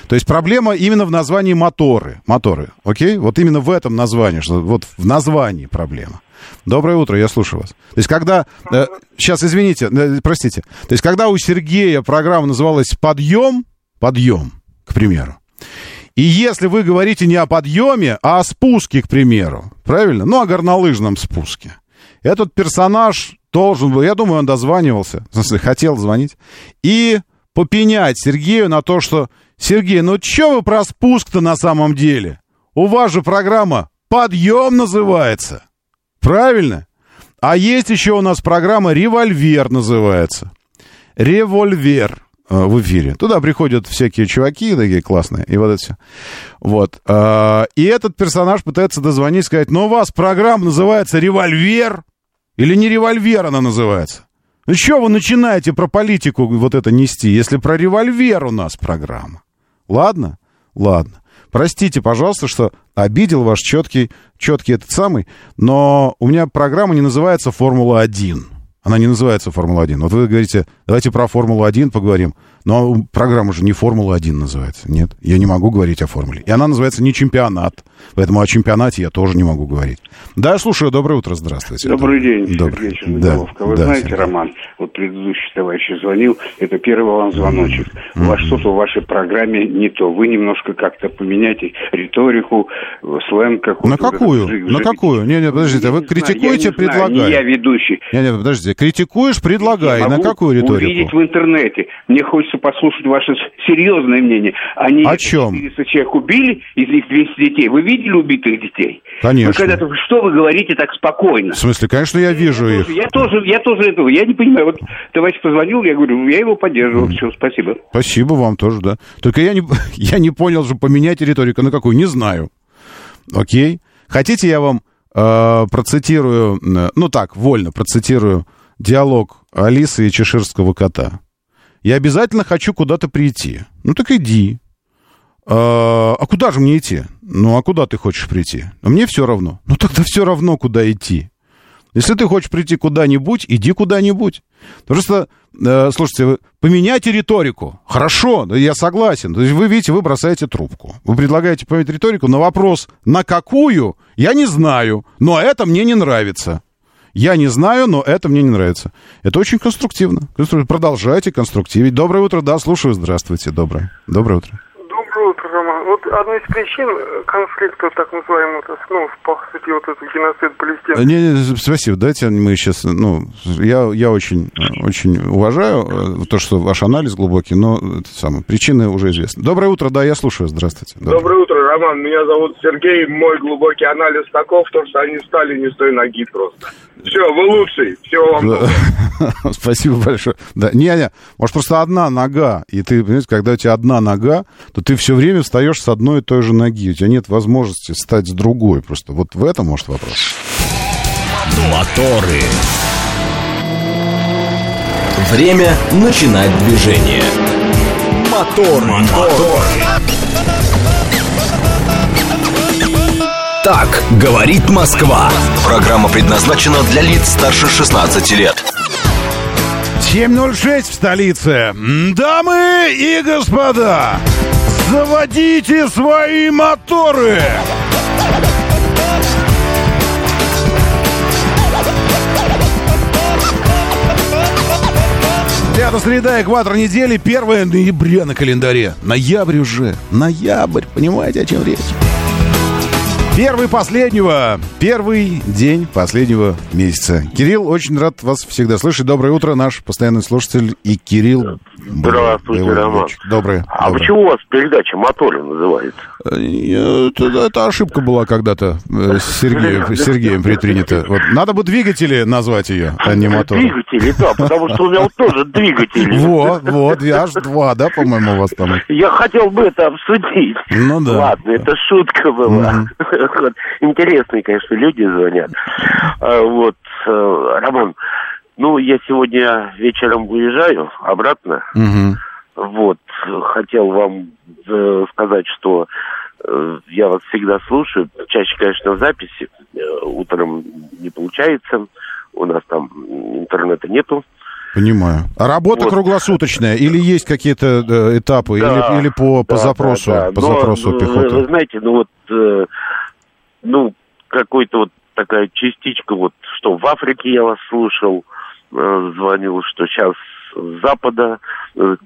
То есть проблема именно в названии моторы. Моторы, окей? Вот именно в этом названии, что вот в названии проблема. Доброе утро, я слушаю вас. То есть, когда... Э, сейчас, извините, э, простите. То есть, когда у Сергея программа называлась «Подъем», «Подъем», к примеру, и если вы говорите не о подъеме, а о спуске, к примеру, правильно? Ну, о горнолыжном спуске. Этот персонаж должен был, я думаю, он дозванивался, в смысле, хотел звонить, и попенять Сергею на то, что «Сергей, ну что вы про спуск-то на самом деле? У вас же программа «Подъем» называется». Правильно? А есть еще у нас программа «Револьвер» называется. «Револьвер». Э, в эфире. Туда приходят всякие чуваки такие классные, и вот это все. Вот. э, И этот персонаж пытается дозвонить, сказать, но у вас программа называется «Револьвер» или не «Револьвер» она называется? Ну что вы начинаете про политику вот это нести, если про револьвер у нас программа? Ладно? Ладно. Простите, пожалуйста, что обидел ваш четкий, четкий этот самый, но у меня программа не называется «Формула-1». Она не называется «Формула-1». Вот вы говорите, давайте про «Формулу-1» поговорим. Но программа же не «Формула-1» называется. Нет, я не могу говорить о формуле. И она называется не «Чемпионат». Поэтому о чемпионате я тоже не могу говорить. Да, слушаю. Доброе утро, здравствуйте. Добрый день, Добрый. Сергей Да, Черноголовка. Вы да, знаете, Сергей. Роман, вот предыдущий товарищ звонил, это первый вам звоночек. У вас что-то в вашей программе не то. Вы немножко как-то поменяйте риторику, сленг какой-то. На какую? На какую? Не, не, подождите, вы критикуете, знаю, не я ведущий. Не, не, подождите, критикуешь, предлагай. На какую риторику? увидеть в интернете. Мне хочется послушать ваше серьезное мнение. Они О чем? 400 человек убили, из них 200 детей. Вы видели убитых детей? Конечно. Вы когда-то, что вы говорите так спокойно? В смысле, конечно, я вижу их. Я тоже, я тоже этого, я не понимаю. Вот товарищ позвонил, я говорю, я его поддерживаю. Все, спасибо. Спасибо вам тоже, да. Только я не, я не понял же, поменять риторику на какую, не знаю. Окей. Хотите, я вам э, процитирую, э, ну так, вольно процитирую диалог Алисы и чеширского кота. Я обязательно хочу куда-то прийти. Ну так иди. «Э, А куда же мне идти? Ну, а куда ты хочешь прийти? А мне все равно. Ну, тогда все равно, куда идти. Если ты хочешь прийти куда-нибудь, иди куда-нибудь. Просто, э, слушайте, поменяйте риторику. Хорошо, я согласен. То есть вы видите, вы бросаете трубку. Вы предлагаете поменять риторику на вопрос, на какую, я не знаю, но это мне не нравится. Я не знаю, но это мне не нравится. Это очень конструктивно. Продолжайте конструктивить. Доброе утро, да, слушаю. Здравствуйте, доброе. Доброе утро. Доброе утро, Роман. Вот одной из причин конфликта, так называемого, ну, по сути, вот этот геноцид Палестины. Э, Не, не, спасибо. Дайте мы сейчас, ну, я, я очень, очень уважаю э, то, что ваш анализ глубокий, но это самое, причины уже известны. Доброе утро, да, я слушаю. Здравствуйте. Доброе. Доброе утро, Роман. Меня зовут Сергей. Мой глубокий анализ таков, то, что они стали не с той ноги просто. Все, вы лучший. Всего вам доброго. Да. Спасибо большое. Да, не, не, может, просто одна нога, и ты, понимаете, когда у тебя одна нога, то ты все время встаешь с одной и той же ноги. У тебя нет возможности встать с другой. Просто вот в этом, может, вопрос. Моторы. Время начинать движение. Мотор, мотор. Так говорит Москва. Программа предназначена для лиц старше 16 лет. 7.06 в столице. Дамы и господа, заводите свои моторы! Пятая среда, экватор недели, 1 ноября на календаре. Ноябрь уже. Ноябрь, понимаете, о чем речь? Первый последнего. Первый день последнего месяца. Кирилл, очень рад вас всегда слышать. Доброе утро, наш постоянный слушатель и Кирилл. Здравствуйте, боевой Роман. летчик. Доброе. А доброе. почему у вас передача «Моторы» называется? Э, Это, это ошибка была когда-то э, с Сергеем, Сергеем предпринята. Вот. Надо бы двигатели назвать ее, а не мотор. Двигатели, да, потому что у меня вот тоже двигатели. Вот, вот, аж два, да, по-моему, у вас там. Я хотел бы это обсудить. Ну да. Ладно, это шутка была. Вот. Интересные, конечно, люди звонят. А, Вот, э, Роман, ну, я сегодня вечером уезжаю обратно. Мгм. Вот, хотел вам э, сказать, что э, я вас всегда слушаю. Чаще, конечно, в записи. Э, утром не получается. У нас там интернета нету. Понимаю. А работа Вот. круглосуточная или есть какие-то э, этапы, Да, или, или по, по да, запросу, да, да. по Но, запросу пехоты? Вы, вы знаете, ну вот, э, ну, какой-то вот такая частичка, вот, что в Африке я вас слушал, э, звонил, что сейчас с Запада э,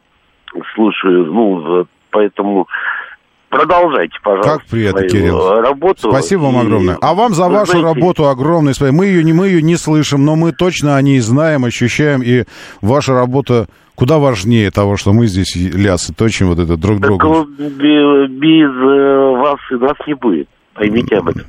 слушаю, ну, поэтому продолжайте, пожалуйста, Как приятно, свою Кирилл. работу. Спасибо вам И, огромное. А вам за вы вашу знаете, работу огромное спасибо. Мы ее, не, мы ее не слышим, но мы точно о ней знаем, ощущаем, и ваша работа куда важнее того, что мы здесь лясы точим вот это друг Так другу. без э, вас и нас не будет. Поймите об этом.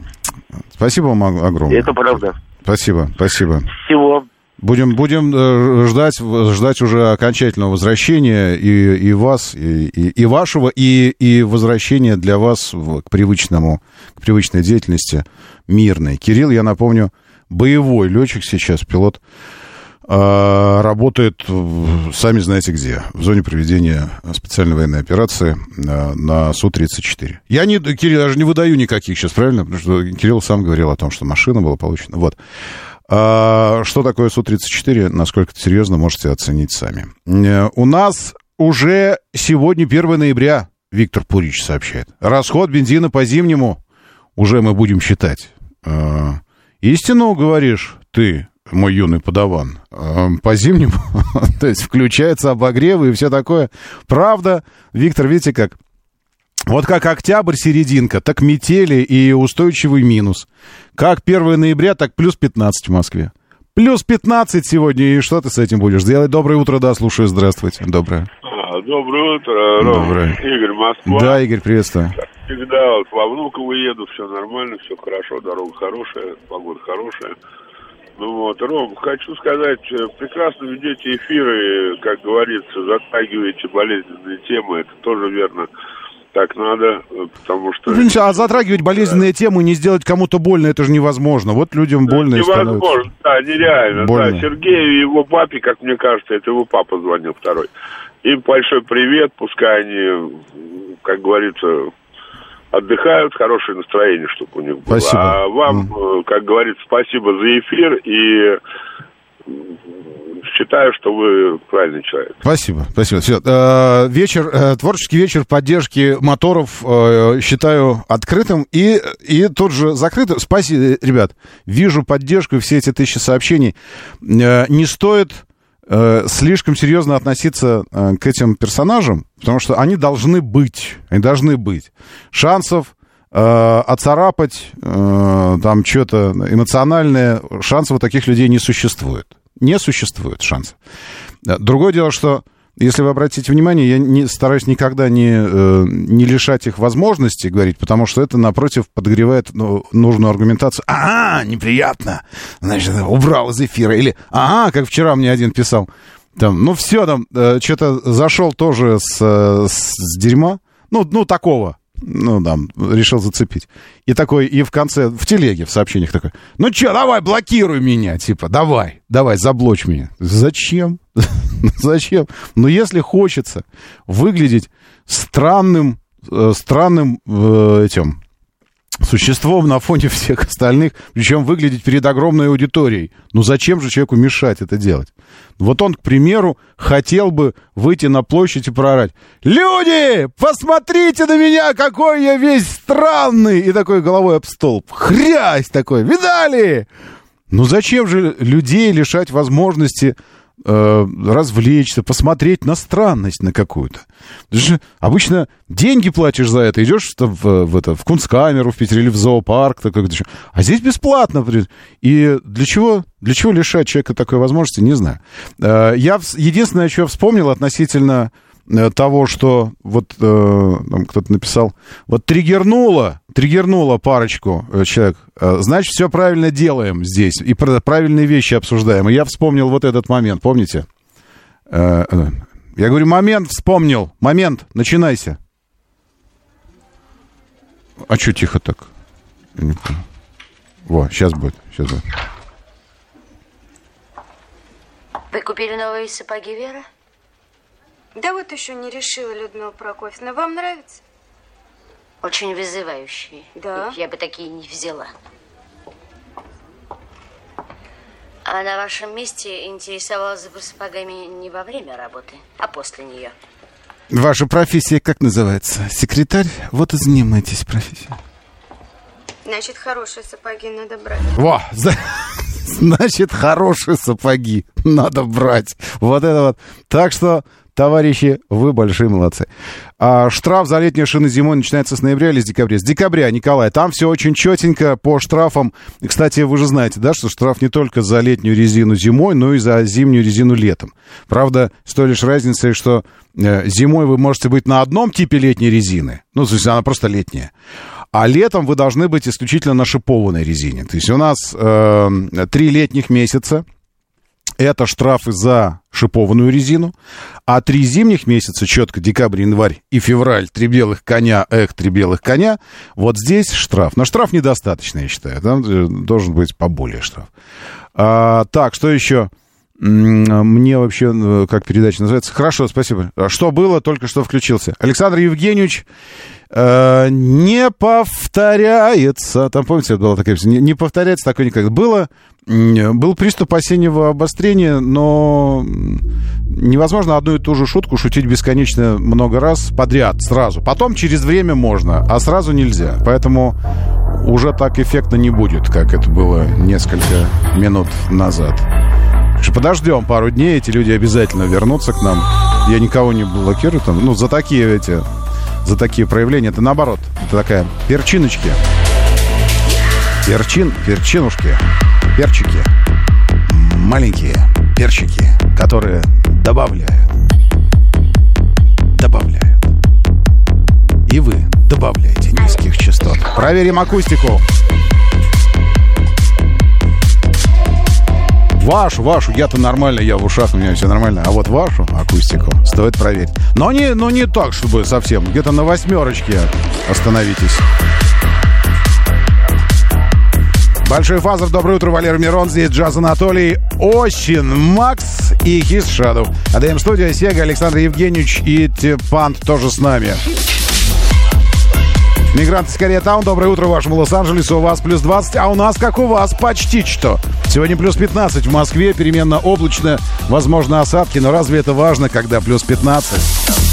Спасибо вам ог- огромное. Это правда. Спасибо, спасибо. Всего. Будем, будем э, ждать, ждать уже окончательного возвращения и, и вас, и, и, и вашего, и, и возвращения для вас к привычному, к привычной деятельности мирной. Кирилл, я напомню, боевой летчик сейчас, пилот, работает, в- сами знаете где, в зоне проведения специальной военной операции а, на Су-34. Я не, Кирилл, даже не выдаю никаких сейчас, правильно? Потому что Кирилл сам говорил о том, что машина была получена. Вот. А, что такое Су-34, насколько серьезно, можете оценить сами. Э, У нас уже сегодня 1 ноября, Виктор Пурич сообщает. Расход бензина по зимнему уже мы будем считать. Э, Истину говоришь ты, мой юный подаван. Э, По зимнему, то есть включаются обогревы и все такое. Правда, Виктор, видите как? Вот как октябрь, серединка, так метели и устойчивый минус. Как 1 ноября, так плюс 15 в Москве. Плюс 15 сегодня, и что ты с этим будешь делать? Доброе утро, да, слушаю, здравствуйте. Доброе. А, Доброе утро, Ром. Доброе. Игорь, Москва. Да, Игорь, приветствую. Всегда вот во Внуково еду, все нормально, все хорошо, дорога хорошая, погода хорошая. Ну вот, Ром, хочу сказать, э, прекрасно ведете эфиры, как говорится, затрагиваете болезненные темы, это тоже верно. Так надо, э, потому что... Ну, А затрагивать болезненные темы и не сделать кому-то больно, это же невозможно. Вот людям больно и становится. Невозможно, да, нереально. Больно. Да, Сергею и его папе, как мне кажется, это его папа звонил второй. Им большой привет, пускай они, как говорится, отдыхают, хорошее настроение, чтобы у них было. Спасибо. А вам, э, как говорится, спасибо за эфир и считаю, что вы правильный человек. Спасибо, спасибо. Все. Э, вечер, э, творческий вечер поддержки моторов считаю открытым и, и тут же закрытым. Спасибо, ребят. Вижу поддержку и все эти тысячи сообщений. Не стоит э, слишком серьезно относиться э, к этим персонажам, потому что они должны быть. Они должны быть. Шансов э, оцарапать э, там что-то эмоциональное, шансов у таких людей не существует. Не существует шансов. Да, Другое дело, что если вы обратите внимание, я не, стараюсь никогда не, э, не лишать их возможности говорить, потому что это, напротив, подогревает ну, нужную аргументацию. Ага, неприятно. Значит, убрал из эфира. Или, ага, как вчера мне один писал. Там, ну, все, там, э, что-то зашел тоже с, э, с, с дерьма. Ну, ну, такого. Ну, там, решил зацепить. И такой, и в конце, в телеге, в сообщениях такой, ну что, давай, блокируй меня, типа, давай, давай, заблочь меня. Зачем? Зачем? Ну, если хочется выглядеть странным, э, странным э, этим существом на фоне всех остальных, причем выглядеть перед огромной аудиторией. Ну зачем же человеку мешать это делать? Вот он, к примеру, хотел бы выйти на площадь и проорать. Люди, посмотрите на меня, какой я весь странный! И такой головой об столб. Хрясь такой, видали? Ну зачем же людей лишать возможности э, развлечься, посмотреть на странность на какую-то. Обычно деньги платишь за это, идешь в, в, это, в кунсткамеру в Питере или в зоопарк, так, как-то еще. а здесь бесплатно. И для чего, для чего лишать человека такой возможности, не знаю. Э, я, единственное, что я вспомнил относительно того, что вот э, там кто-то написал, вот триггернуло, триггернуло парочку э, человек, э, значит, все правильно делаем здесь, и правильные вещи обсуждаем. И я вспомнил вот этот момент, помните? Э, э, Я говорю, момент вспомнил, момент, начинайся. А что тихо так? Я не. Во, сейчас будет, сейчас будет. Вы купили новые сапоги, Вера? Да вот еще не решила, Людмила Прокофьевна. Вам нравится? Очень вызывающие. Да. Я бы такие не взяла. А на вашем месте интересовалась бы сапогами не во время работы, а после нее. Ваша профессия как называется? Секретарь? Вот и занимайтесь профессией. Значит, хорошие сапоги надо брать. Во, за- значит, хорошие сапоги надо брать. Вот это вот. Так что, товарищи, вы большие молодцы. А штраф за летние шины зимой начинается с ноября или с декабря? С декабря, Николай. Там все очень четенько по штрафам. Кстати, вы же знаете, да, что штраф не только за летнюю резину зимой, но и за зимнюю резину летом. Правда, с той лишь разницей, что э, зимой вы можете быть на одном типе летней резины. Ну, то есть она просто летняя. А летом вы должны быть исключительно на шипованной резине. То есть у нас э, три летних месяца. Это штрафы за шипованную резину, а три зимних месяца, четко декабрь, январь и февраль, три белых коня, эх, три белых коня, вот здесь штраф. Но штраф недостаточно, я считаю, там э, должен быть поболее штраф. А, так, что еще? Мне вообще, э, как передача называется? Хорошо, спасибо. А Что было, только что включился. Александр Евгеньевич э, не повторяется. Там, помните, была такая? Не, не повторяется такое никогда. Было, был приступ осеннего обострения, но невозможно одну и ту же шутку шутить бесконечно много раз подряд, сразу. Потом через время можно, а сразу нельзя. Поэтому уже так эффектно не будет, как это было несколько минут назад. Подождем пару дней, эти люди обязательно вернутся к нам. Я никого не блокирую там. Ну, за такие эти, за такие проявления. Это наоборот. Это такая перчиночки. Перчин, перчинушки. Перчики. Маленькие перчики, которые добавляют. Добавляют. И вы добавляете низких частот. Проверим акустику. Вашу, вашу, я-то нормально, я в ушах, у меня все нормально. А вот вашу акустику стоит проверить. Но не, но не так, чтобы совсем. Где-то на восьмерочке остановитесь. Большой фазер, доброе утро, Валер Мирон, здесь Джаз Анатолий, Осин, Макс и Хис Шадов. АДМ студия, Сега, Александр Евгеньевич и Тепант тоже с нами. Мигрант из Корея Таун, доброе утро вашему Лос-Анджелесу. У вас плюс 20, а у нас, как у вас, почти что. Сегодня плюс 15 в Москве, переменно облачно, возможно осадки, но разве это важно, когда плюс 15?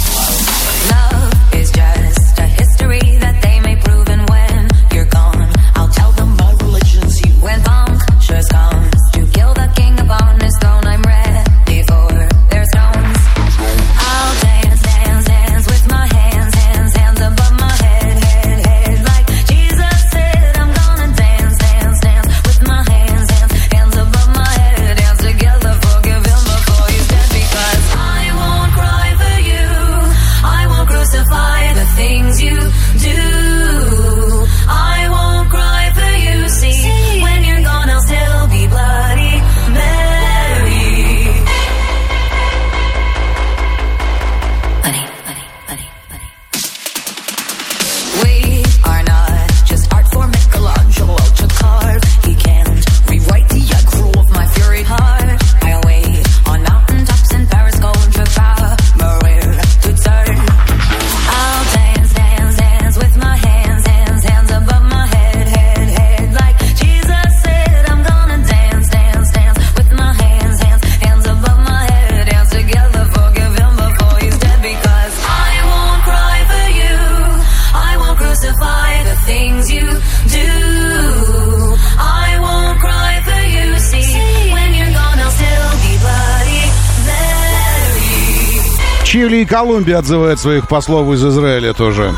И Колумбия отзывают своих послов из Израиля тоже.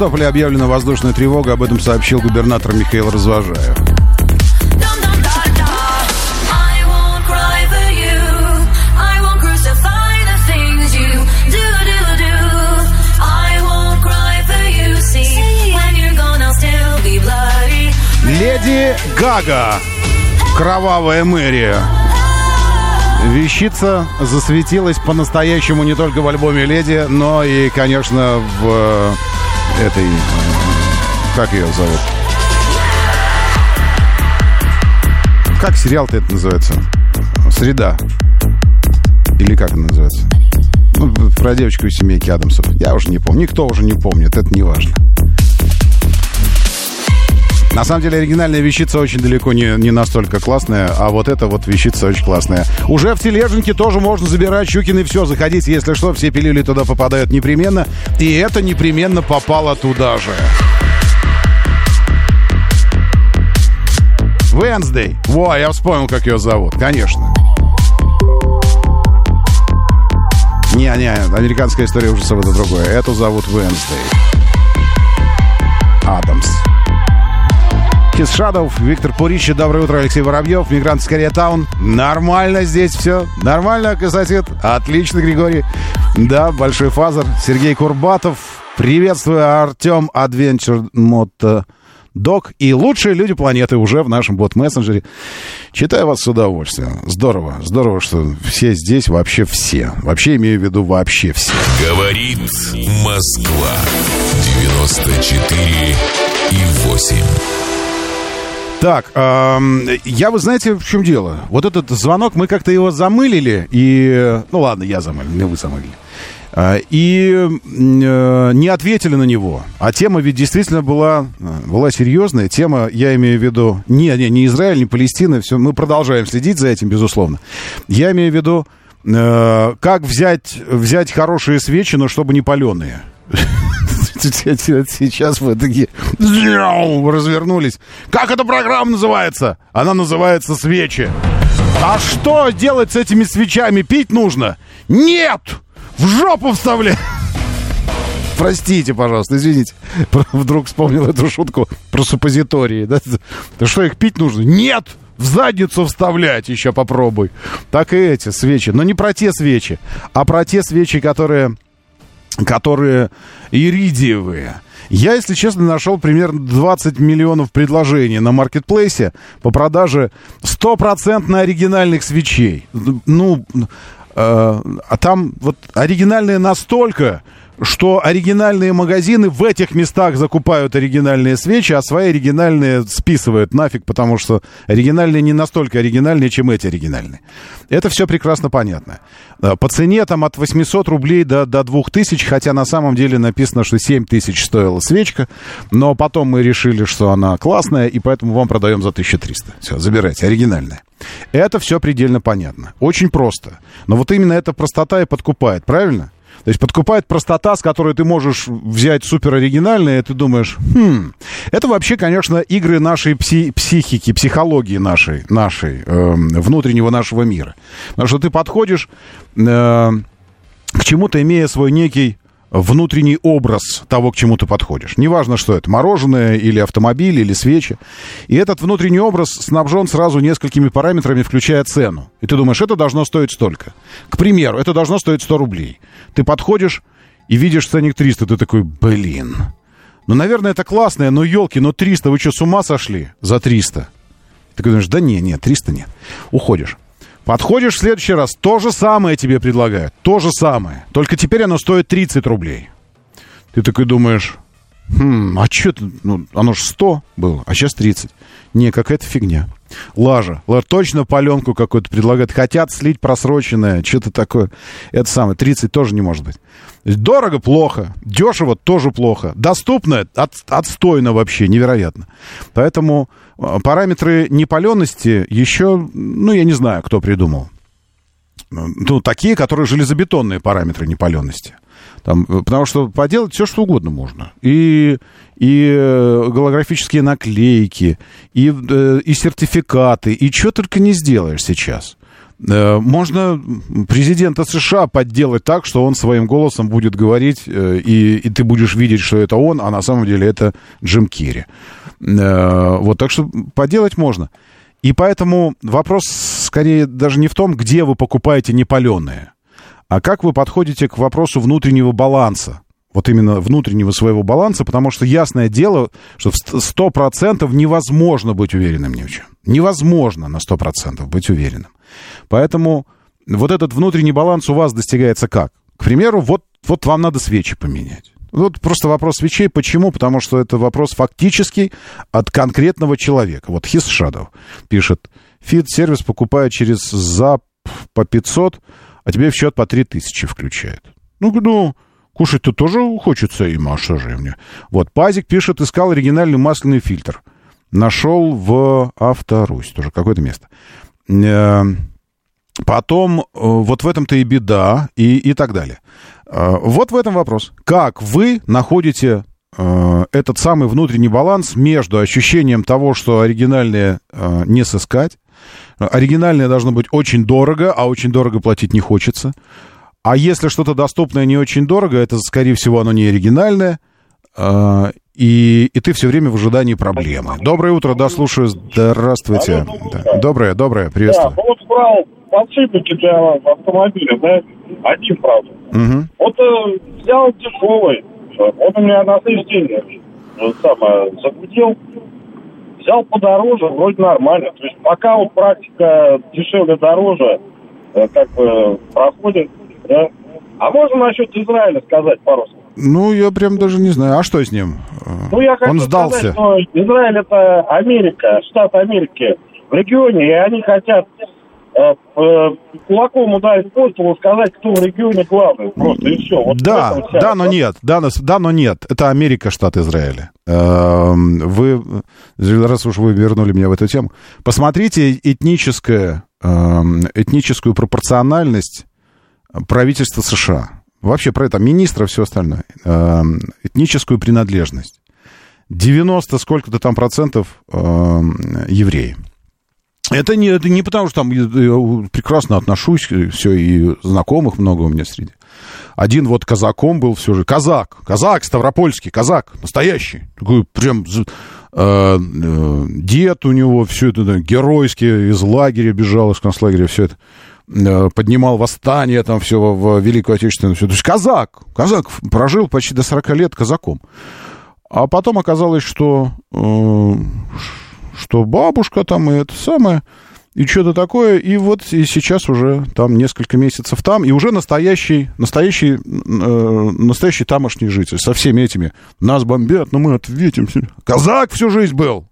Севастополе объявлена воздушная тревога. Об этом сообщил губернатор Михаил Развожаев. Леди Гага. Кровавая мэрия. Вещица засветилась по-настоящему не только в альбоме «Леди», но и, конечно, в этой... Как ее зовут? Как сериал-то это называется? «Среда». Или как это называется? Ну, про девочку из семейки Адамсов. Я уже не помню. Никто уже не помнит. Это не важно. На самом деле оригинальная вещица очень далеко не, не настолько классная, а вот эта вот вещица очень классная. Уже в тележеньке тоже можно забирать Щукины все. Заходите, если что, все пилюли туда попадают непременно. И это непременно попало туда же. Wednesday. Во, я вспомнил, как ее зовут. Конечно. Не-не, американская история ужасов это другое. Эту зовут Wednesday. Адамс. Кис Шадов, Виктор Пуричи, доброе утро, Алексей Воробьев, Мигрант из Таун. Нормально здесь все. Нормально, Касатит. Отлично, Григорий. Да, Большой Father, Сергей Курбатов, приветствую, Артем Adventure Мото Док и лучшие люди планеты уже в нашем бот-мессенджере. Читаю вас с удовольствием. Здорово, здорово, что все здесь, вообще все. Вообще имею в виду вообще все. Говорит Москва. 94 и 8. Так, эм, я, вы знаете, в чем дело? Вот этот звонок, мы как-то его замылили, и... Ну ладно, я замылил, не вы замылили. А, и э, не ответили на него. А тема ведь действительно была, была серьезная. Тема, я имею в виду, не, не, не Израиль, не Палестина, все, мы продолжаем следить за этим, безусловно. Я имею в виду, э, как взять, взять хорошие свечи, но чтобы не паленые. Сейчас вы такие развернулись. Как эта программа называется? Она называется «Свечи». А что делать с этими свечами? Пить нужно? Нет! В жопу вставлять! Простите, пожалуйста, извините. Вдруг вспомнил эту шутку про суппозитории. Да? что, их пить нужно? Нет! В задницу вставлять еще попробуй. Так и эти свечи. Но не про те свечи, а про те свечи, которые, которые иридиевые. Я, если честно, нашел примерно 20 миллионов предложений на маркетплейсе по продаже стопроцентно оригинальных свечей. Ну, а там вот оригинальные настолько, что оригинальные магазины в этих местах закупают оригинальные свечи, а свои оригинальные списывают нафиг, потому что оригинальные не настолько оригинальные, чем эти оригинальные. Это все прекрасно понятно. Э, по цене там от 800 рублей до, до 2000, хотя на самом деле написано, что 7000 стоила свечка, но потом мы решили, что она классная, и поэтому вам продаем за 1300. Все, забирайте, оригинальная. Это все предельно понятно. Очень просто. Но вот именно эта простота и подкупает, правильно? То есть подкупает простота, с которой ты можешь взять супер оригинальное, и ты думаешь, хм, это вообще, конечно, игры нашей пси психики, психологии нашей, нашей э, внутреннего нашего мира. Потому что ты подходишь э, к чему-то, имея свой некий внутренний образ того, к чему ты подходишь. Неважно, что это, мороженое или автомобиль или свечи. И этот внутренний образ снабжен сразу несколькими параметрами, включая цену. И ты думаешь, это должно стоить столько. К примеру, это должно стоить 100 рублей. Ты подходишь и видишь ценник 300, ты такой, блин. Ну, наверное, это классное, но елки, но 300, вы что, с ума сошли за 300? Ты думаешь, да не, нет, 300 нет. Уходишь. Подходишь в следующий раз, то же самое тебе предлагают, то же самое. Только теперь оно стоит 30 рублей. Ты такой думаешь, хм, а что ну, оно же 100 было, а сейчас 30. Не, какая-то фигня. Лажа. Лажа. Точно паленку какую-то предлагают. Хотят слить просроченное, что-то такое. Это самое, 30 тоже не может быть. Дорого, плохо. Дешево, тоже плохо. Доступно, от, отстойно вообще, невероятно. Поэтому а, параметры непаленности еще, ну, я не знаю, кто придумал. Ну, такие, которые железобетонные параметры непаленности. Там, потому что поделать все, что угодно можно. И, и э, голографические наклейки, и, э, и сертификаты, и что только не сделаешь сейчас. Э, можно президента США подделать так, что он своим голосом будет говорить, и, и ты будешь видеть, что это он, а на самом деле это Джим Керри. Вот, так что поделать можно. И поэтому вопрос скорее даже не в том, где вы покупаете непаленые, а как вы подходите к вопросу внутреннего баланса. Вот именно внутреннего своего баланса, потому что ясное дело, что в 100% невозможно быть уверенным ни в чем. Невозможно на 100% быть уверенным. Поэтому вот этот внутренний баланс у вас достигается как? К примеру, вот, вот вам надо свечи поменять. Вот просто вопрос свечей. Почему? Потому что это вопрос фактический от конкретного человека. Вот Shadow пишет. Фит-сервис покупает через ЗАП по 500, а тебе в счет по 3000 включает. Ну, ну, кушать-то тоже хочется им, а что же мне? Вот, Пазик пишет, искал оригинальный масляный фильтр. Нашел в Авторусь, тоже какое-то место. Э, потом, э, вот в этом-то и беда, и, и так далее. Э, вот в этом вопрос. Как вы находите этот самый внутренний баланс между ощущением того, что оригинальное не сыскать, оригинальное должно быть очень дорого, а очень дорого платить не хочется, а если что-то доступное не очень дорого, это, скорее всего, оно не оригинальное, и, и ты все время в ожидании проблемы. Доброе утро, да, слушаю. Здравствуйте. Да. Доброе, доброе, приветствую. Да, вот брал подшипники для автомобиля, да, один, правда. Угу. Вот э, взял дешевый, он у меня на следующий день э, самое, загудел, взял подороже, вроде нормально. То есть пока вот практика дешевле дороже э, как бы проходит, да. А можно насчет Израиля сказать пару слов? Ну, я прям даже не знаю. А что с ним? Ну, я хочу Он сдался. сказать, что Израиль это Америка, штат Америки в регионе, и они хотят э, э, кулаком ударить по столу, сказать, кто в регионе главный. Просто и все. Вот Да, вся- да, но нет, да, да, но нет. Это Америка, штат Израиля. Эм, Вы, раз уж вы вернули меня в эту тему, посмотрите этническое, эм, этническую пропорциональность правительства США. Вообще про это министра, все остальное. Эм, Этническую принадлежность. 90 сколько-то там процентов эм, евреи. Это не, это не потому, что там я прекрасно отношусь, все, и знакомых много у меня среди. Один вот казаком был все же. Казак, казак ставропольский, казак, настоящий. Такой прям э, э, дед у него, все это да, геройски из лагеря бежал, из концлагеря, все это э, поднимал восстание там все в, Великую Отечественную. Все. То есть казак, казак прожил почти до 40 лет казаком. А потом оказалось, что, э, что бабушка там и это самое, и что-то такое, и вот и сейчас уже там несколько месяцев там, и уже настоящий, настоящий, э, настоящий тамошний житель со всеми этими. Нас бомбят, но мы ответим. Казак всю жизнь был.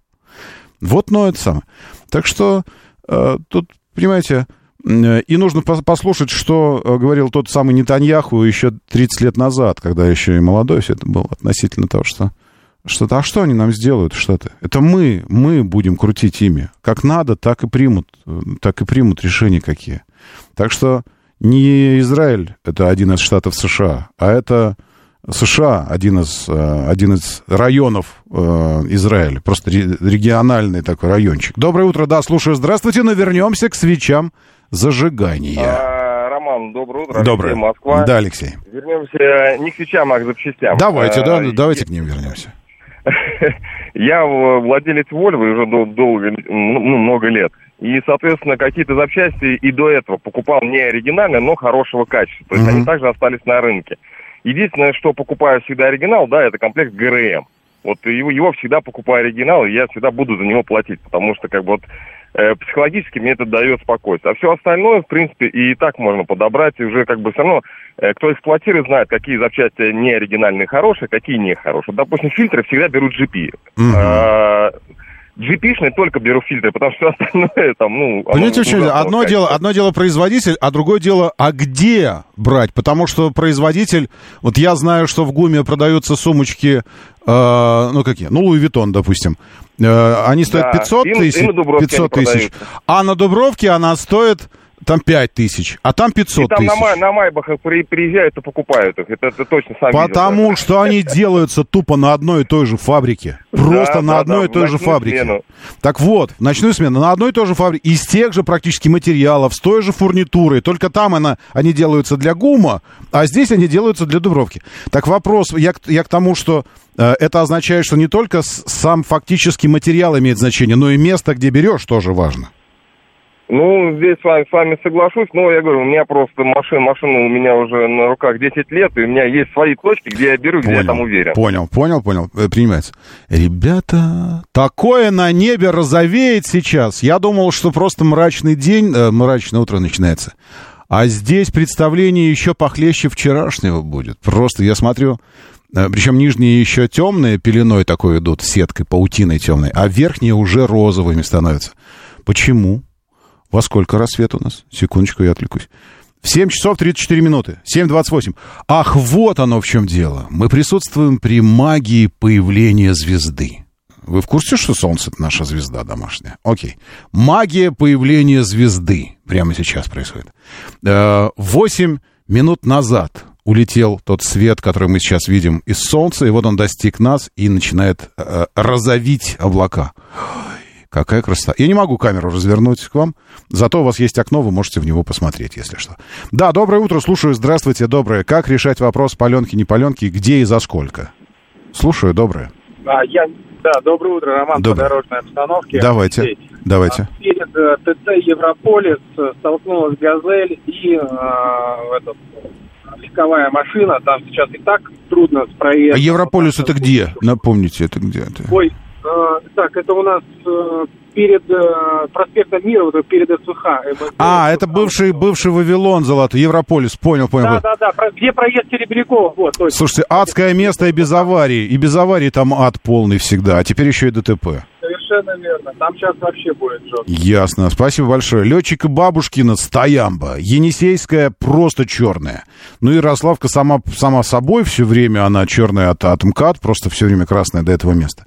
Вот, но это самое. Так что э, тут, понимаете, э, и нужно пос- послушать, что э, говорил тот самый Нетаньяху еще 30 лет назад, когда еще и молодой все это был, относительно того, что что-то, а что они нам сделают, что-то? Это мы, мы будем крутить ими. Как надо, так и примут, так и примут решения какие. Так что не Израиль, это один из штатов США, а это США, один из, э, один из районов э, Израиля, просто ре- региональный такой райончик. Доброе утро, да, слушаю, здравствуйте, но вернемся к свечам зажигания. А, Роман, доброе утро. Доброе. Алексей, Москва. Да, Алексей. Вернемся не к свечам, а к запчастям. Давайте, А, да, давайте к ним вернемся. Я владелец Volvo уже дол- долго, ну, много лет. И, соответственно, какие-то запчасти и до этого покупал не оригинальные, но хорошего качества. То есть Мгм. они также остались на рынке. Единственное, что покупаю всегда оригинал, да, это комплект ГРМ. Вот его, его всегда покупаю оригинал, и я всегда буду за него платить, потому что как бы вот психологически мне это дает спокойствие. А все остальное, в принципе, и так можно подобрать, и уже как бы все равно, э, кто эксплуатирует, знает, какие запчасти не оригинальные хорошие, какие не хорошие. Допустим, фильтры всегда берут GP. А, GP-шные только беру фильтры, потому что остальное там, ну... Понимаете, ужасного Одно дело, одно дело производитель, а другое дело, а где брать? Потому что производитель, вот я знаю, что в ГУМе продаются сумочки, э, ну какие, ну Луи Виттон, допустим, Э, они стоят Да, 500 и на- и тысяч, на Дубровке 500 они тысяч, а на Дубровке она стоит там 5 тысяч, а там 500 И там на, тысяч. май- на Майбахах при- приезжают и покупают их. Это, это точно сам видел. Потому что они делаются тупо на одной и той же фабрике. Просто Да, на да, одной да, и той же фабрике. смену. Так вот, в ночную смену на одной и той же фабрике, из тех же практически материалов, с той же фурнитурой, только там она, они делаются для ГУМа, а здесь они делаются для Дубровки. Так вопрос, я, к- я к тому, что э, это означает, что не только сам фактический материал имеет значение, но и место, где берешь, тоже важно. Ну, здесь с вами, с вами соглашусь, но я говорю, у меня просто машина, машина у меня уже на руках 10 лет, и у меня есть свои точки, где я беру, где я там уверен. Понял, понял, понял. Э, Принимается. Ребята, такое на небе розовеет сейчас. Я думал, что просто мрачный день, э, мрачное утро начинается. А здесь представление еще похлеще вчерашнего будет. Просто я смотрю, э, причем нижние еще темные, пеленой такой идут, сеткой, паутиной темной, а верхние уже розовыми становятся. Почему? Во сколько рассвет у нас? Секундочку, я отвлекусь. В 7 часов 34 минуты. 7.28. Ах, вот оно в чем дело. Мы присутствуем при магии появления звезды. Вы в курсе, что Солнце — это наша звезда домашняя? Окей. Магия появления звезды прямо сейчас происходит. Э, Восемь минут назад улетел тот свет, который мы сейчас видим из Солнца, и вот он достиг нас и начинает э, розовить облака. Какая красота. Я не могу камеру развернуть к вам, зато у вас есть окно, вы можете в него посмотреть, если что. Да, доброе утро, слушаю, здравствуйте, доброе. Как решать вопрос паленки, не паленки, где и за сколько? Слушаю, доброе. А, я, да, доброе утро, Роман, Доброе. по дорожной обстановке. Давайте, Здесь. давайте. А, Перед э, ТЦ Европолис столкнулась «Газель» и э, этот, легковая машина. Там сейчас и так трудно с А проездом. Европолис это где? Напомните, это где? Ой, так, это у нас э, перед э, проспектом Мира, вот перед СВХ. А, это бывший, бывший Вавилон золотой, Европолис, понял, понял. Да, да, да, где проезд Серебрякова, вот, точно. Слушайте, адское место и без аварии. И без аварии там ад полный всегда. А теперь еще и ДТП. Совершенно верно. Там сейчас вообще будет жестко. Ясно. Спасибо большое. Летчика Бабушкина, Стоямба. Енисейская просто черная. Ну, Ярославка сама, сама собой все время, она черная от, от МКАД, просто все время красная до этого места.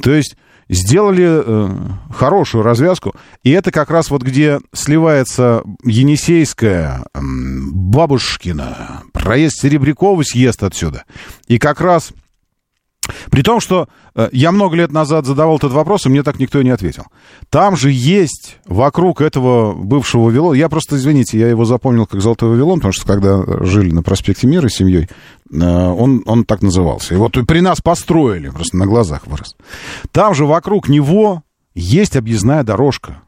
То есть сделали э, хорошую развязку. И это как раз вот где сливается Енисейская, м, Бабушкина, проезд Серебрякова съезд отсюда. И как раз при том, что э, я много лет назад задавал этот вопрос, и мне так никто и не ответил. Там же есть вокруг этого бывшего Вавилона, я просто, извините, я его запомнил как Золотой Вавилон, потому что когда жили на проспекте Мира с семьей, э, он, он так назывался. И вот при нас построили, просто на глазах вырос. Там же вокруг него есть объездная дорожка.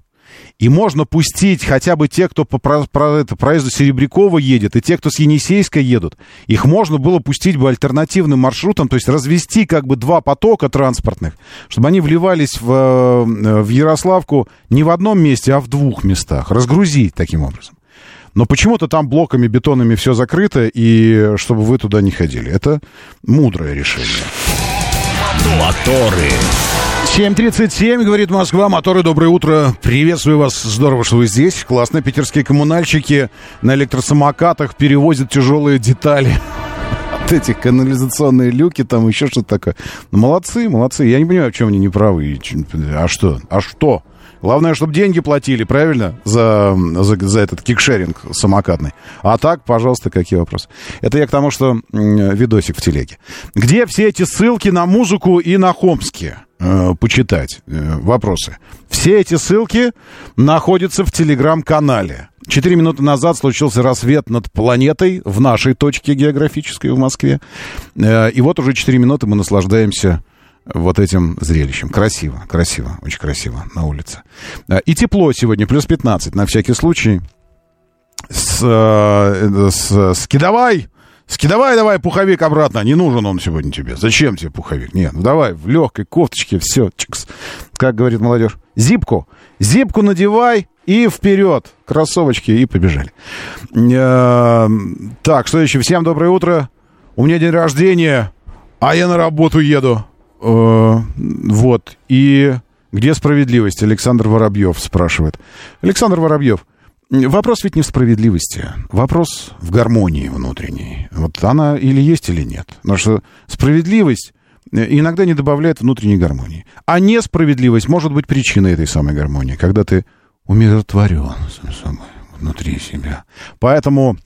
И можно пустить хотя бы те, кто по про- про- это, проезду Серебрякова едет, и те, кто с Енисейска едут. Их можно было пустить бы альтернативным маршрутом, то есть развести как бы два потока транспортных, чтобы они вливались в, э, в Ярославку не в одном месте, а в двух местах. Разгрузить таким образом. Но почему-то там блоками, бетонами все закрыто, и чтобы вы туда не ходили. Это мудрое решение. Моторы. 7.37, говорит Москва. Моторы, доброе утро. Приветствую вас. Здорово, что вы здесь. Классно. Питерские коммунальщики на электросамокатах перевозят тяжелые детали. От этих канализационные люки, там еще что-то такое. Ну, молодцы, молодцы. Я не понимаю, в чем они неправы. И чем- А что? А что? Главное, чтобы деньги платили, правильно, за, за, за этот кикшеринг самокатный. А так, пожалуйста, какие вопросы? Это я к тому, что видосик в телеге. Где все эти ссылки на музыку и на Хомске? Э, почитать э, вопросы. Все эти ссылки находятся в телеграм-канале. Четыре минуты назад случился рассвет над планетой в нашей точке географической в Москве. Э, И вот уже четыре минуты мы наслаждаемся вот этим зрелищем. Красиво, красиво, очень красиво на улице. Э, И тепло сегодня, плюс 15, на всякий случай. С, э, с, скидавай, скидавай давай пуховик обратно. Не нужен он сегодня тебе. Зачем тебе пуховик? Нет, ну давай в легкой кофточке, все, чикс. Как говорит молодежь. Зипку, зипку надевай и вперед. Кроссовочки и побежали. Э, Так, что еще? Всем доброе утро. У меня день рождения, а я на работу еду. Э, Вот. И где справедливость? Александр Воробьев спрашивает. Александр Воробьев, вопрос ведь не в справедливости. Вопрос в гармонии внутренней. Вот она или есть, или нет. Потому что справедливость э, иногда не добавляет внутренней гармонии. А несправедливость может быть причиной этой самой гармонии, когда ты умиротворен сам собой, внутри себя. Поэтому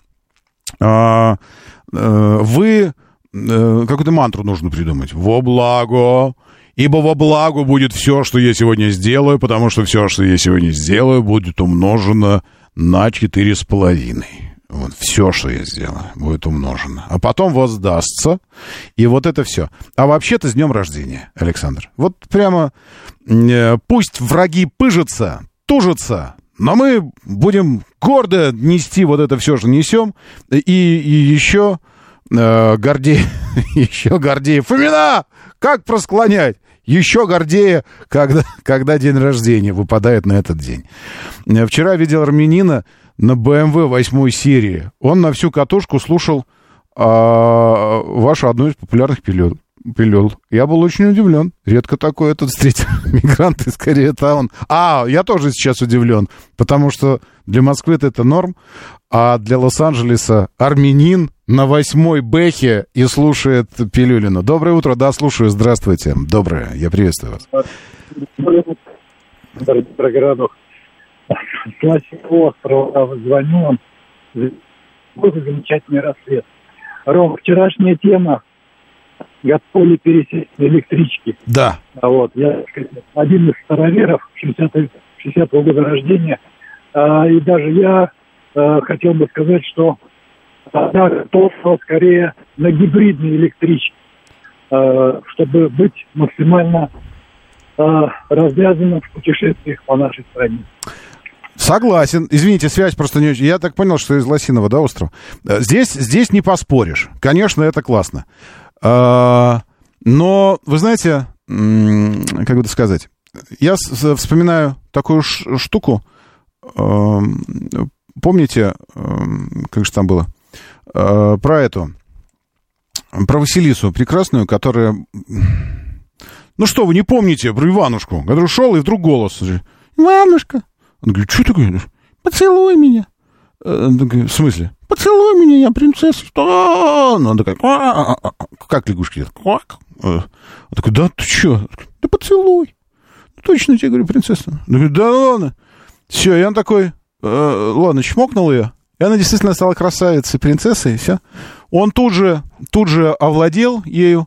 а, э, вы э, какую-то мантру нужно придумать. Во благо. Ибо во благо будет все, что я сегодня сделаю, потому что все, что я сегодня сделаю, будет умножено на четыре с половиной. Вот все, что я сделаю, будет умножено. А потом воздастся. И вот это все. А вообще-то с днем рождения, Александр. Вот прямо э, пусть враги пыжатся, тужатся, но мы будем гордо нести вот это все, что несем. И, и еще э, гордее, еще гордее. Фомина! Как просклонять? Еще гордее, когда, когда день рождения выпадает на этот день. Э, Вчера видел армянина на BMW 8 серии. Он на всю катушку слушал а, вашу одну из популярных пилюл. пилюл. Я был очень удивлен. Редко такое тут встретил. Мигранты, скорее, это он. А, я тоже сейчас удивлен, потому что для Москвы это норм, а для Лос-Анджелеса армянин на восьмой бэхе и слушает Пилюлину. Доброе утро, да, слушаю, здравствуйте. Доброе, я приветствую вас. Про городок. Лосевого острова звоню вам. Какой замечательный рассвет. Ром, вчерашняя тема. Готовы ли пересесть на электрички? Да. А вот, я сказать, один из староверов 60 60-го года рождения. А, и даже я а, хотел бы сказать, что тогда готов скорее на гибридные электрички. э, чтобы быть максимально развязанным в путешествиях по нашей стране. Согласен. Извините, связь просто не очень. Я так понял, что из Лосиного, да, остров? Э, здесь, здесь не поспоришь. Конечно, это классно. А, но, вы знаете, как бы это сказать, я вспоминаю такую штуку. Эм, помните, эм, как же там было? Э, про эту, про Василису прекрасную, которая... Ну что, вы не помните про Иванушку, который шел, и вдруг голос. Иванушка. Он говорит, что такое? Поцелуй меня. Э, в смысле? Поцелуй меня, я принцесса. Ну, она такая, как лягушки? Он такой, да ты что? Да поцелуй. Точно тебе говорю, принцесса. Он говорит, да ладно. Все, и он такой, э, ладно, чмокнул ее. И она действительно стала красавицей, принцессой, и все. Он тут же, тут же овладел ею.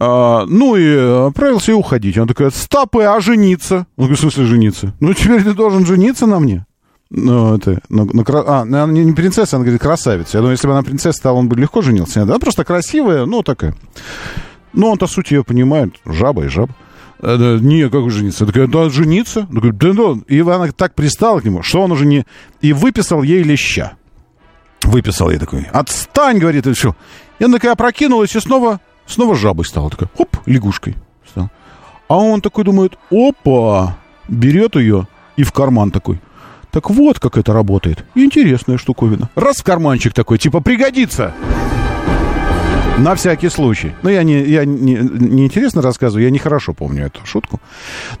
А, ну и отправился и уходить. Он такой, стопы, а жениться? Он говорит, в смысле жениться? Ну, теперь ты должен жениться на мне. Ну, это, ну, ну, а, она не принцесса, она говорит, красавица. Я думаю, если бы она принцесса стала, он бы легко женился. Она просто красивая, ну, такая. Ну, он-то суть ее понимает. Жаба и жаба. Не, как жениться? Такая, да, жениться? Такая, да, да. И она так пристала к нему, что он уже не... И выписал ей леща. Выписал ей такой. Отстань, говорит, и все. И она такая опрокинулась и снова, снова жабой стала. Такая, хоп, лягушкой стала. А он такой думает, опа, берет ее и в карман такой. Так вот, как это работает. Интересная штуковина. Раз в карманчик такой, типа пригодится. На всякий случай. Ну, я не, я не, не интересно рассказываю, я нехорошо помню эту шутку.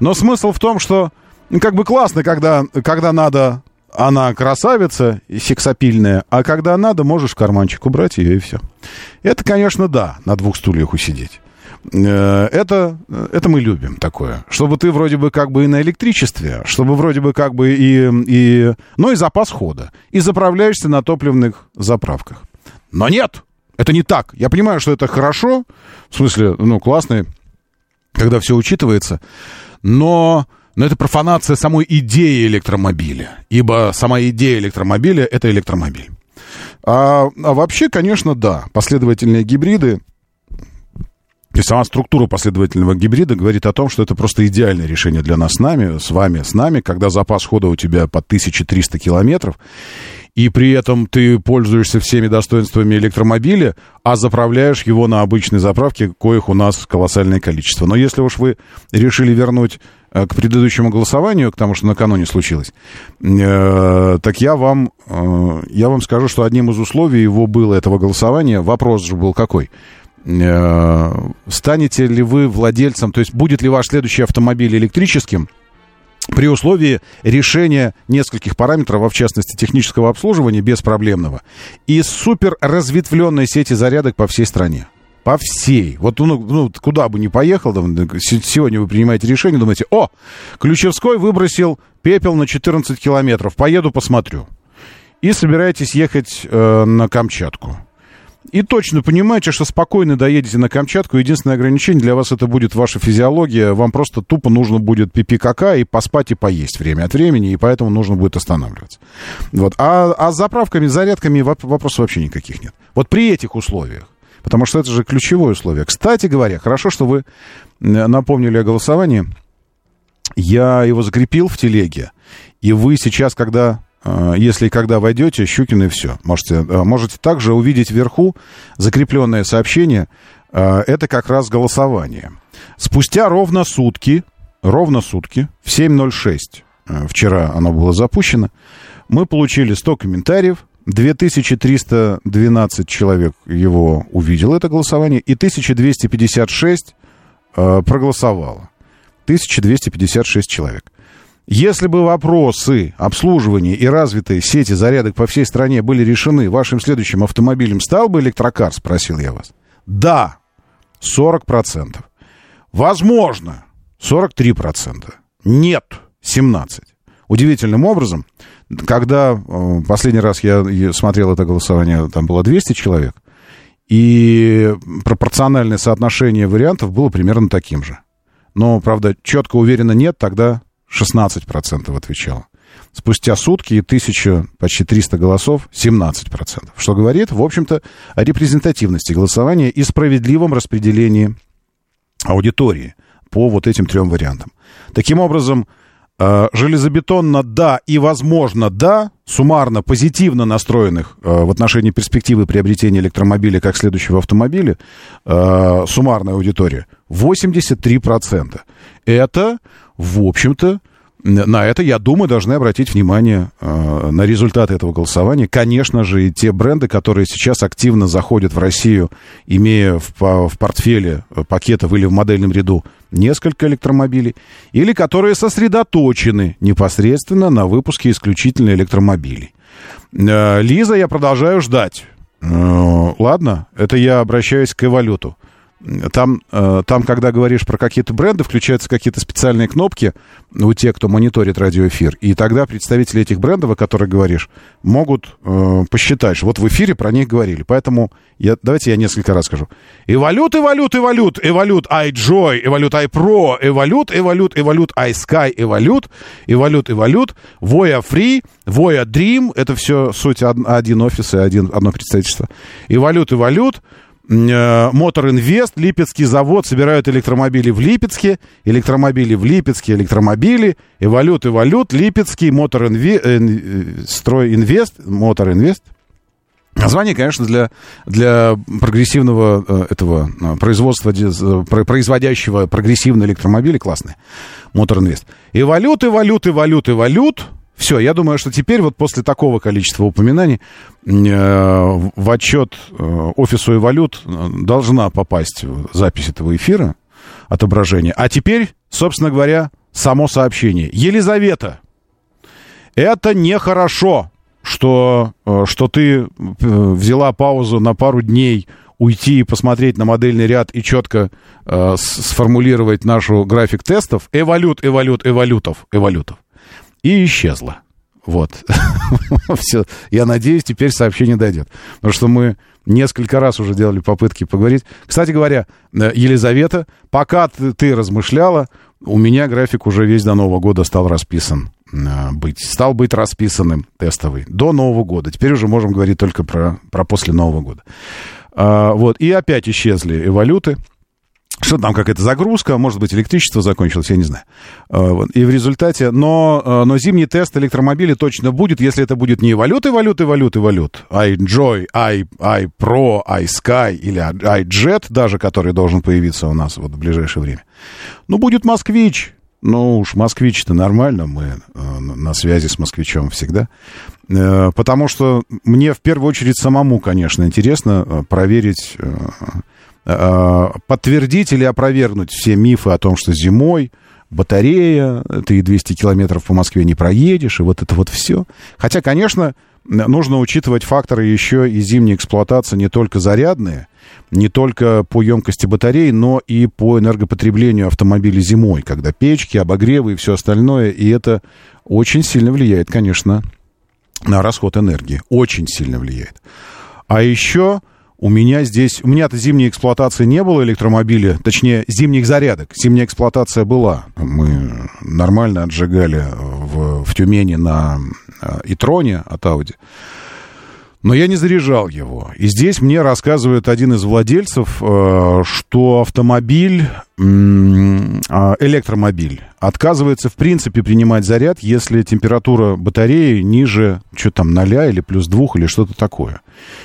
Но смысл в том, что ну, как бы классно, когда, когда надо, она красавица, сексапильная, а когда надо, можешь карманчик убрать ее и все. Это, конечно, да, на двух стульях усидеть. Э, это, это мы любим такое. Чтобы ты вроде бы как бы и на электричестве, чтобы вроде бы как бы и, и... Ну и запас хода. И заправляешься на топливных заправках. Но нет! Это не так. Я понимаю, что это хорошо, в смысле, ну, классно, когда все учитывается, но, но это профанация самой идеи электромобиля, ибо сама идея электромобиля — это электромобиль. А, а вообще, конечно, да, последовательные гибриды, есть сама структура последовательного гибрида говорит о том, что это просто идеальное решение для нас с нами, с вами, с нами, когда запас хода у тебя по 1300 километров, и при этом ты пользуешься всеми достоинствами электромобиля, а заправляешь его на обычной заправке, коих у нас колоссальное количество. Но если уж вы решили вернуть э, к предыдущему голосованию, к тому, что накануне случилось, э, так я вам, э, я вам скажу, что одним из условий его было, этого голосования, вопрос же был какой? Э, станете ли вы владельцем, то есть будет ли ваш следующий автомобиль электрическим, при условии решения нескольких параметров, а в частности технического обслуживания беспроблемного, и супер разветвленной сети зарядок по всей стране. По всей. Вот ну, ну, куда бы ни поехал, сегодня вы принимаете решение, думаете, о, Ключевской выбросил пепел на 14 километров, поеду посмотрю. И собираетесь ехать э, на Камчатку и точно понимаете, что спокойно доедете на Камчатку. Единственное ограничение для вас это будет ваша физиология. Вам просто тупо нужно будет пипи кака и поспать и поесть время от времени, и поэтому нужно будет останавливаться. Вот. А, а с заправками, зарядками вопросов вообще никаких нет. Вот при этих условиях. Потому что это же ключевое условие. Кстати говоря, хорошо, что вы напомнили о голосовании. Я его закрепил в телеге. И вы сейчас, когда если и когда войдете, Щукин и все. Можете, а, можете также увидеть вверху закрепленное сообщение. А, это как раз голосование. Спустя ровно сутки, ровно сутки, в 7.06, вчера оно было запущено, мы получили 100 комментариев, 2312 человек его увидел, это голосование, и 1256 проголосовало. 1256 человек. Если бы вопросы обслуживания и развитые сети зарядок по всей стране были решены, вашим следующим автомобилем стал бы электрокар, спросил я вас. Да, 40%. Возможно, 43%. Нет, 17%. Удивительным образом, когда э, последний раз я смотрел это голосование, там было 200 человек, и пропорциональное соотношение вариантов было примерно таким же. Но, правда, четко уверенно нет, тогда 16% отвечало. спустя сутки и 1000, почти 300 голосов, 17%. Что говорит, в общем-то, о репрезентативности голосования и справедливом распределении аудитории по вот этим трем вариантам. Таким образом, э, железобетонно да и возможно да, суммарно позитивно настроенных э, в отношении перспективы приобретения электромобиля как следующего автомобиля, э, суммарная аудитория 83%. Это, в общем-то, на это, я думаю, должны обратить внимание э, на результаты этого голосования. Конечно же, и те бренды, которые сейчас активно заходят в Россию, имея в, в портфеле пакетов или в модельном ряду несколько электромобилей, или которые сосредоточены непосредственно на выпуске исключительно электромобилей. Э, Лиза, я продолжаю ждать. Э, ладно, это я обращаюсь к Эволюту. Там, э, там, когда говоришь про какие-то бренды, включаются какие-то специальные кнопки у тех, кто мониторит радиоэфир. И тогда представители этих брендов, о которых говоришь, могут э, посчитать, что вот в эфире про них говорили. Поэтому я, давайте я несколько раз скажу. Эволют, эволют, эволют, эволют iJoy, эволют iPro, эволют, эволют, эволют iSky, эволют, эволют, эволют, Voya Free, Voya Dream. Это все суть один офис и один, одно представительство. Эволют, эволют, Мотор Инвест, Липецкий завод собирают электромобили в Липецке, электромобили в Липецке, электромобили, Эволют, Эволют, Липецкий, Мотор Инвест, э, э, Строй Инвест, Мотор Инвест. Название, конечно, для, для прогрессивного этого производства, производящего прогрессивные электромобили классное. Мотор Инвест. Эволют, Эволют, Эволют, Эволют. Все, я думаю, что теперь вот после такого количества упоминаний э, в отчет э, офису и валют э, должна попасть запись этого эфира, отображение. А теперь, собственно говоря, само сообщение. Елизавета, это нехорошо, что, что ты взяла паузу на пару дней уйти и посмотреть на модельный ряд и четко э, сформулировать нашу график тестов. Эволют, эволют, эволютов, эволютов и исчезла. Вот. Все. Я надеюсь, теперь сообщение дойдет. Потому что мы несколько раз уже делали попытки поговорить. Кстати говоря, э, Елизавета, пока ты, размышляла, у меня график уже весь до Нового года стал расписан э, быть, стал быть расписанным тестовый до Нового года. Теперь уже можем говорить только про, про после Нового года. А, вот, и опять исчезли валюты что там какая-то загрузка, может быть, электричество закончилось, я не знаю. А, и в результате, но, а, но зимний тест электромобиля точно будет, если это будет не валюты, валюты, валюты, валют, iJoy, i, iPro, iSky или iJet даже, который должен появиться у нас вот в ближайшее время. Ну, будет москвич, ну уж москвич-то нормально, мы на связи с москвичом всегда. Э, потому что мне в первую очередь самому, конечно, интересно проверить подтвердить или опровергнуть все мифы о том, что зимой батарея, ты 200 километров по Москве не проедешь, и вот это вот все. Хотя, конечно, нужно учитывать факторы еще и зимней эксплуатации, не только зарядные, не только по емкости батареи, но и по энергопотреблению автомобиля зимой, когда печки, обогревы и все остальное, и это очень сильно влияет, конечно, на расход энергии, очень сильно влияет. А еще у меня здесь... У меня-то зимней эксплуатации не было электромобиля, точнее, зимних зарядок. Зимняя эксплуатация была. Мы нормально отжигали в, в Тюмени на э, Итроне от Audi. Но я не заряжал его. И здесь мне рассказывает один из владельцев, э, что автомобиль, а, электромобиль, отказывается в принципе принимать заряд, если температура батареи ниже, что там, 0 или плюс 2 или что-то такое.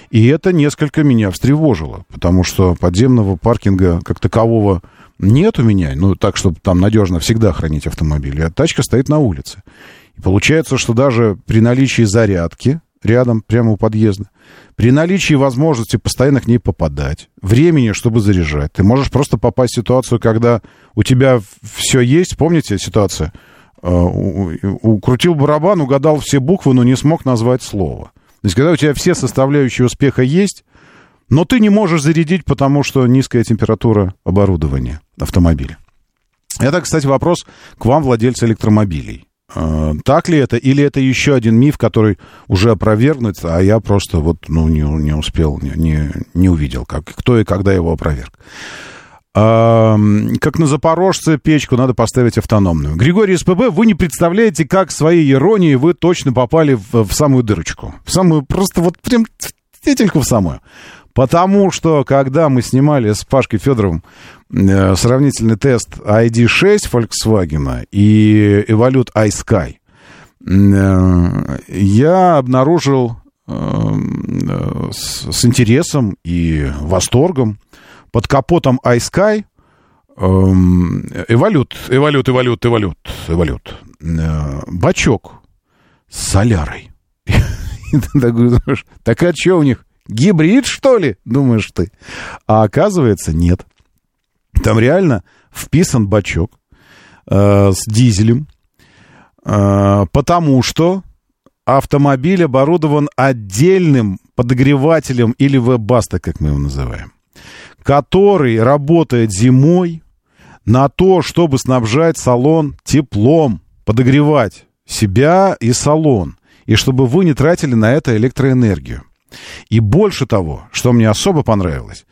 И это несколько меня встревожило, потому что подземного паркинга как такового нет у меня, ну так, чтобы там надежно всегда хранить автомобиль, а тачка стоит на улице. И получается, что даже при наличии зарядки, рядом, прямо у подъезда. При наличии возможности постоянно к ней попадать, времени, чтобы заряжать, ты можешь просто попасть в ситуацию, когда у тебя все есть. Помните ситуацию? А, укрутил барабан, угадал все буквы, но не смог назвать слово. То есть, когда у тебя все составляющие успеха есть, но ты не можешь зарядить, потому что низкая температура оборудования автомобиля. Это, кстати, вопрос к вам, владельцы электромобилей. А, так ли это, или это еще один миф, который уже опровергнут, а я просто вот, ну, не, не успел, не, не, увидел, как, кто и когда его опроверг. А, как на Запорожце печку надо поставить автономную. Григорий СПБ, вы не представляете, как своей иронией вы точно попали в, в самую дырочку. В самую, просто вот прям тетельку в самую. Потому что, когда мы снимали с Пашкой Федоровым э, сравнительный тест ID6 Volkswagen и Evolute iSky, э, я обнаружил э, с, с интересом и восторгом под капотом iSky эволют, эволют, эволют, эволют, эволют, бачок с солярой. Так а что у них? Гибрид, что ли, думаешь ты? А оказывается, нет. Там реально вписан бачок э, с дизелем, э, потому что автомобиль оборудован отдельным подогревателем или веб-баста, как мы его называем, который работает зимой на то, чтобы снабжать салон теплом, подогревать себя и салон, и чтобы вы не тратили на это электроэнергию. И больше того, что мне особо понравилось,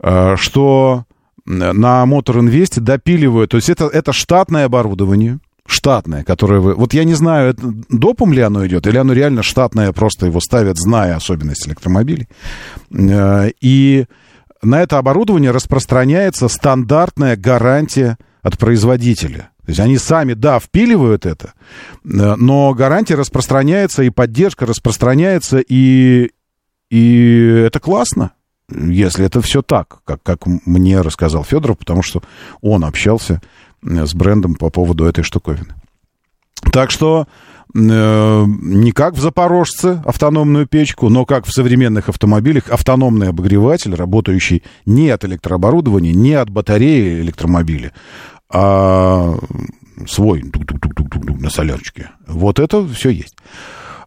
э, что на Motor Invest допиливают, то есть это, это штатное оборудование, штатное, которое вы... Вот я не знаю, это допом ли оно идет, или оно реально штатное, просто его ставят, зная особенности электромобилей. Э, и на это оборудование распространяется стандартная гарантия от производителя. То есть они сами, да, впиливают это, э, но гарантия распространяется, и поддержка распространяется, и, и это классно, если это все так, как, как мне рассказал Федоров, потому что он общался э, с брендом по поводу этой штуковины. Так что э, не как в Запорожце автономную печку, но как в современных автомобилях автономный обогреватель, работающий не от электрооборудования, не от батареи электромобиля, а свой на солярочке. Вот это все есть.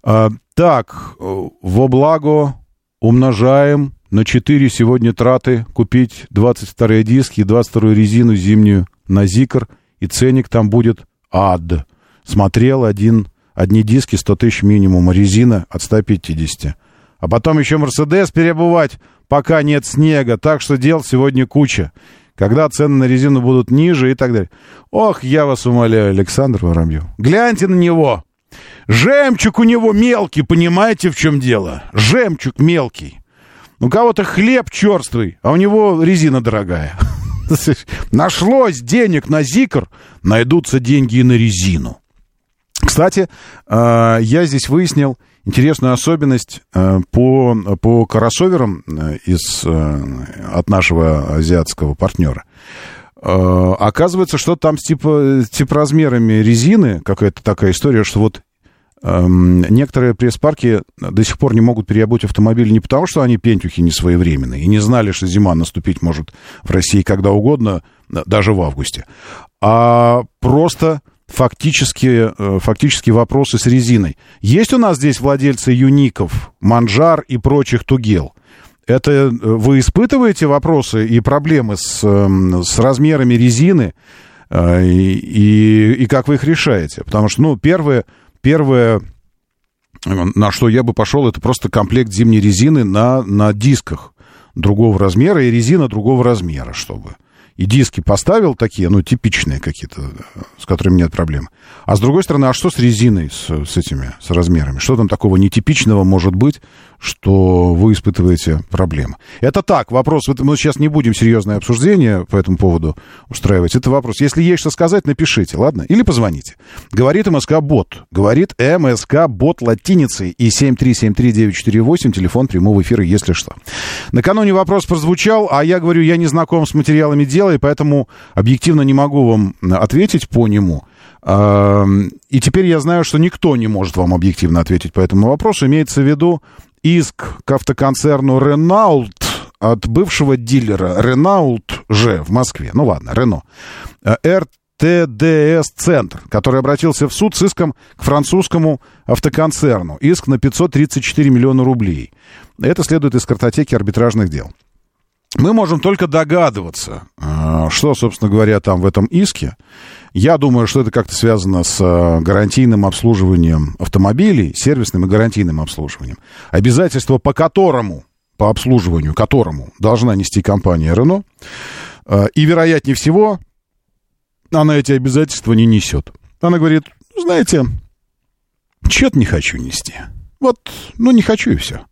А, так, э, во благо умножаем на 4 сегодня траты купить 22 диски и 22 резину зимнюю на Зикр, и ценник там будет ад. Смотрел один, одни диски 100 тысяч минимум, а резина от 150. А потом еще Мерседес перебывать, пока нет снега, так что дел сегодня куча. Когда цены на резину будут ниже и так далее. Ох, я вас умоляю, Александр Воробьев. Гляньте на него. Жемчуг у него мелкий, понимаете, в чем дело? Жемчуг мелкий. У кого-то хлеб черствый, а у него резина дорогая. Нашлось денег на зикр, найдутся деньги и на резину. Кстати, э, я здесь выяснил интересную особенность э, по, по кроссоверам э, из, от нашего азиатского партнера. Оказывается, что там с типа, типа размерами резины какая-то такая история, что вот Эм, некоторые пресс-парки до сих пор не могут переобуть автомобиль не потому, что они пентюхи не своевременные и не знали, что зима наступить может в России когда угодно, даже в августе, а просто фактически, э, фактически вопросы с резиной. Есть у нас здесь владельцы юников, манжар и прочих тугел? Это э, вы испытываете вопросы и проблемы с, эм, с размерами резины, э, и, и, и как вы их решаете? Потому что, ну, первое, Первое, на что я бы пошел, это просто комплект зимней резины на, на дисках другого размера и резина другого размера, чтобы и диски поставил такие, ну, типичные какие-то, с которыми нет проблем. А с другой стороны, а что с резиной, с, с этими, с размерами? Что там такого нетипичного может быть, что вы испытываете проблемы? Это так, вопрос, мы сейчас не будем серьезное обсуждение по этому поводу устраивать. Это вопрос. Если есть что сказать, напишите, ладно? Или позвоните. Говорит МСК Бот. Говорит МСК Бот латиницей и 7373948, телефон прямого эфира, если что. Накануне вопрос прозвучал, а я говорю, я не знаком с материалами дела, и поэтому объективно не могу вам ответить по нему. И теперь я знаю, что никто не может вам объективно ответить по этому вопросу. Имеется в виду иск к автоконцерну Renault от бывшего дилера Renault Ж в Москве. Ну ладно, Рено. РТДС-центр, который обратился в суд с иском к французскому автоконцерну. Иск на 534 миллиона рублей. Это следует из картотеки арбитражных дел. Мы можем только догадываться, э, что, собственно говоря, там в этом иске. Я думаю, что это как-то связано с э, гарантийным обслуживанием автомобилей, сервисным и гарантийным обслуживанием. Обязательство по которому, по обслуживанию которому должна нести компания Renault. Э, и, вероятнее всего, она эти обязательства не несет. Она говорит, знаете, что-то не хочу нести. Вот, ну, не хочу и все.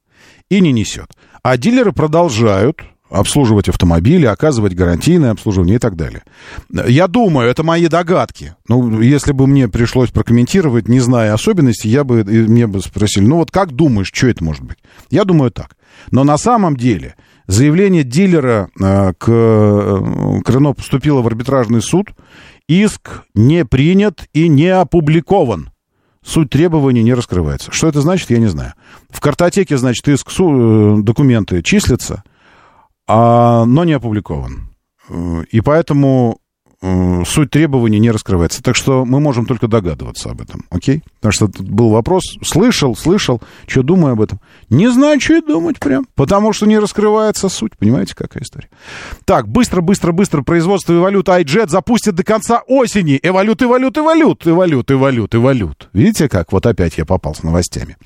И не несет. А дилеры продолжают обслуживать автомобили, оказывать гарантийное обслуживание и так далее. Я думаю, это мои догадки. Ну, если бы мне пришлось прокомментировать, не зная особенностей, я бы, мне бы спросили, ну вот как думаешь, что это может быть? Я думаю так. Но на самом деле заявление дилера э, к, э, к Рено поступило в арбитражный суд, иск не принят и не опубликован. Суть требований не раскрывается. Что это значит, я не знаю. В картотеке, значит, иск, э, документы числятся, а, но не опубликован. Э, и поэтому э, суть требований не раскрывается. Так что мы можем только догадываться об этом, окей? Потому что тут был вопрос, слышал, слышал, что думаю об этом. Не знаю, что и думать прям, потому что не раскрывается суть. Понимаете, какая история? Так, быстро, быстро, быстро производство эволют iJet запустят до конца осени. Эволют, эволют, эволют, эволют, эволют, эволют. Видите как? Вот опять я попал с новостями.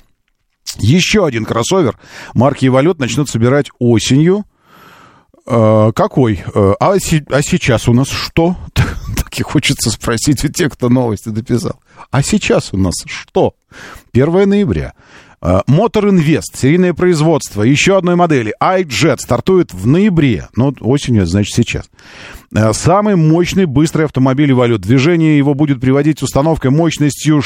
Еще один кроссовер марки Эволют начнут собирать осенью. Э, какой? Э, а, си, а сейчас у нас что? Так и хочется спросить у тех, кто новости дописал. А сейчас у нас что? 1 ноября. Мотор Инвест, серийное производство еще одной модели, iJet, стартует в ноябре. Ну, осенью, значит, сейчас. Самый мощный быстрый автомобиль валют. Движение его будет приводить установкой мощностью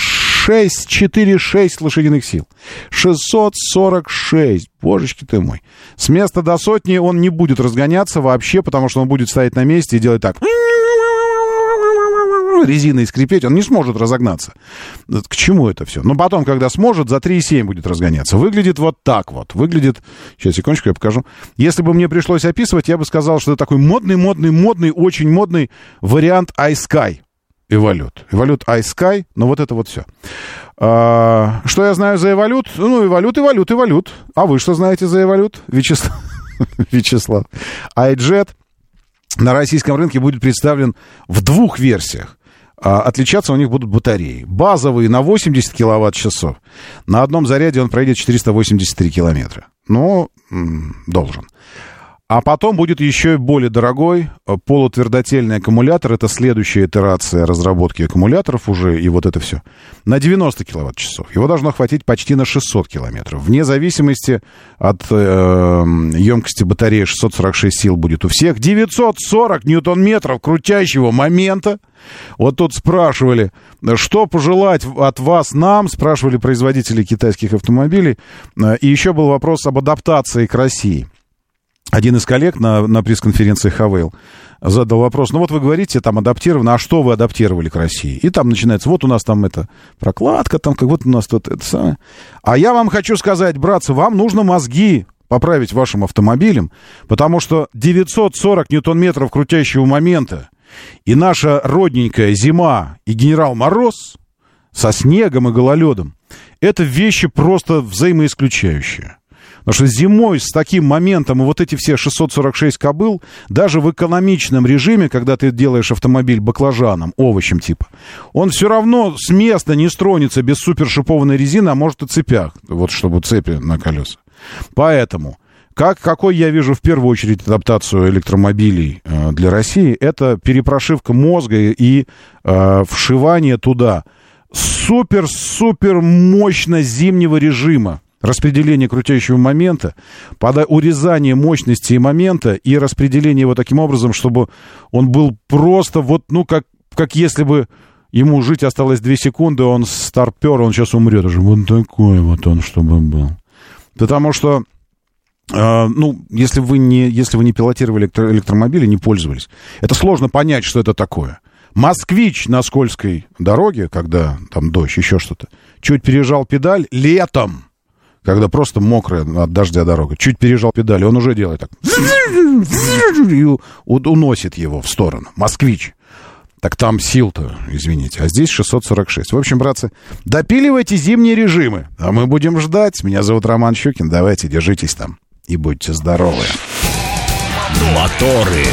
6,46 лошадиных сил. 646. Божечки ты мой. С места до сотни он не будет разгоняться вообще, потому что он будет стоять на месте и делать так резиной скрипеть, он не сможет разогнаться. К чему это все? Но потом, когда сможет, за 3,7 будет разгоняться. Выглядит вот так вот. Выглядит... Сейчас, секундочку, я покажу. Если бы мне пришлось описывать, я бы сказал, что это такой модный, модный, модный, очень модный вариант iSky. Эволют. Эволют iSky, но вот это вот все. А, что я знаю за Эволют? Ну, Эволют, Эволют, Эволют. А вы что знаете за Эволют? Вячеслав. Вячеслав. iJet на российском рынке будет представлен в двух версиях. А отличаться у них будут батареи. Базовые на 80 киловатт-часов. На одном заряде он пройдет 483 километра. Но должен. А потом будет еще более дорогой э, полутвердотельный аккумулятор. Это следующая итерация разработки аккумуляторов уже, и вот это все. На 90 киловатт-часов. Его должно хватить почти на 600 километров. Вне зависимости от э, емкости батареи 646 сил будет у всех. 940 ньютон-метров крутящего момента. Вот тут спрашивали, что пожелать от вас нам, спрашивали производители китайских автомобилей. Э, и еще был вопрос об адаптации к России один из коллег на, на пресс-конференции Хавейл задал вопрос, ну вот вы говорите, там адаптировано, а что вы адаптировали к России? И там начинается, вот у нас там это прокладка, там как вот у нас тут это самое. А я вам хочу сказать, братцы, вам нужно мозги поправить вашим автомобилем, потому что 940 ньютон-метров крутящего момента и наша родненькая зима и генерал Мороз со снегом и гололедом, это вещи просто взаимоисключающие. Потому что зимой с таким моментом и вот эти все 646 кобыл, даже в экономичном режиме, когда ты делаешь автомобиль баклажаном, овощем типа, он все равно с места не стронется без супершипованной резины, а может и цепях, вот чтобы цепи на колеса. Поэтому... Как, какой я вижу в первую очередь адаптацию электромобилей э, для России, это перепрошивка мозга и э, вшивание туда супер-супер мощно зимнего режима распределение крутящего момента, под урезание мощности и момента и распределение его таким образом, чтобы он был просто вот, ну, как, как если бы ему жить осталось 2 секунды, он старпер, он сейчас умрет уже. Вот такой вот он, чтобы был. Потому что Uh, ну, если вы не, если вы не пилотировали электро- электромобили, не пользовались, это сложно понять, что это такое. Москвич на скользкой дороге, когда там дождь, еще что-то, чуть пережал педаль летом, когда просто мокрая от дождя дорога. Чуть пережал педали, он уже делает так. И уносит его в сторону. Москвич. Так там сил-то, извините. А здесь 646. В общем, братцы, допиливайте зимние режимы. А мы будем ждать. Меня зовут Роман Щукин. Давайте, держитесь там. И будьте здоровы. Моторы.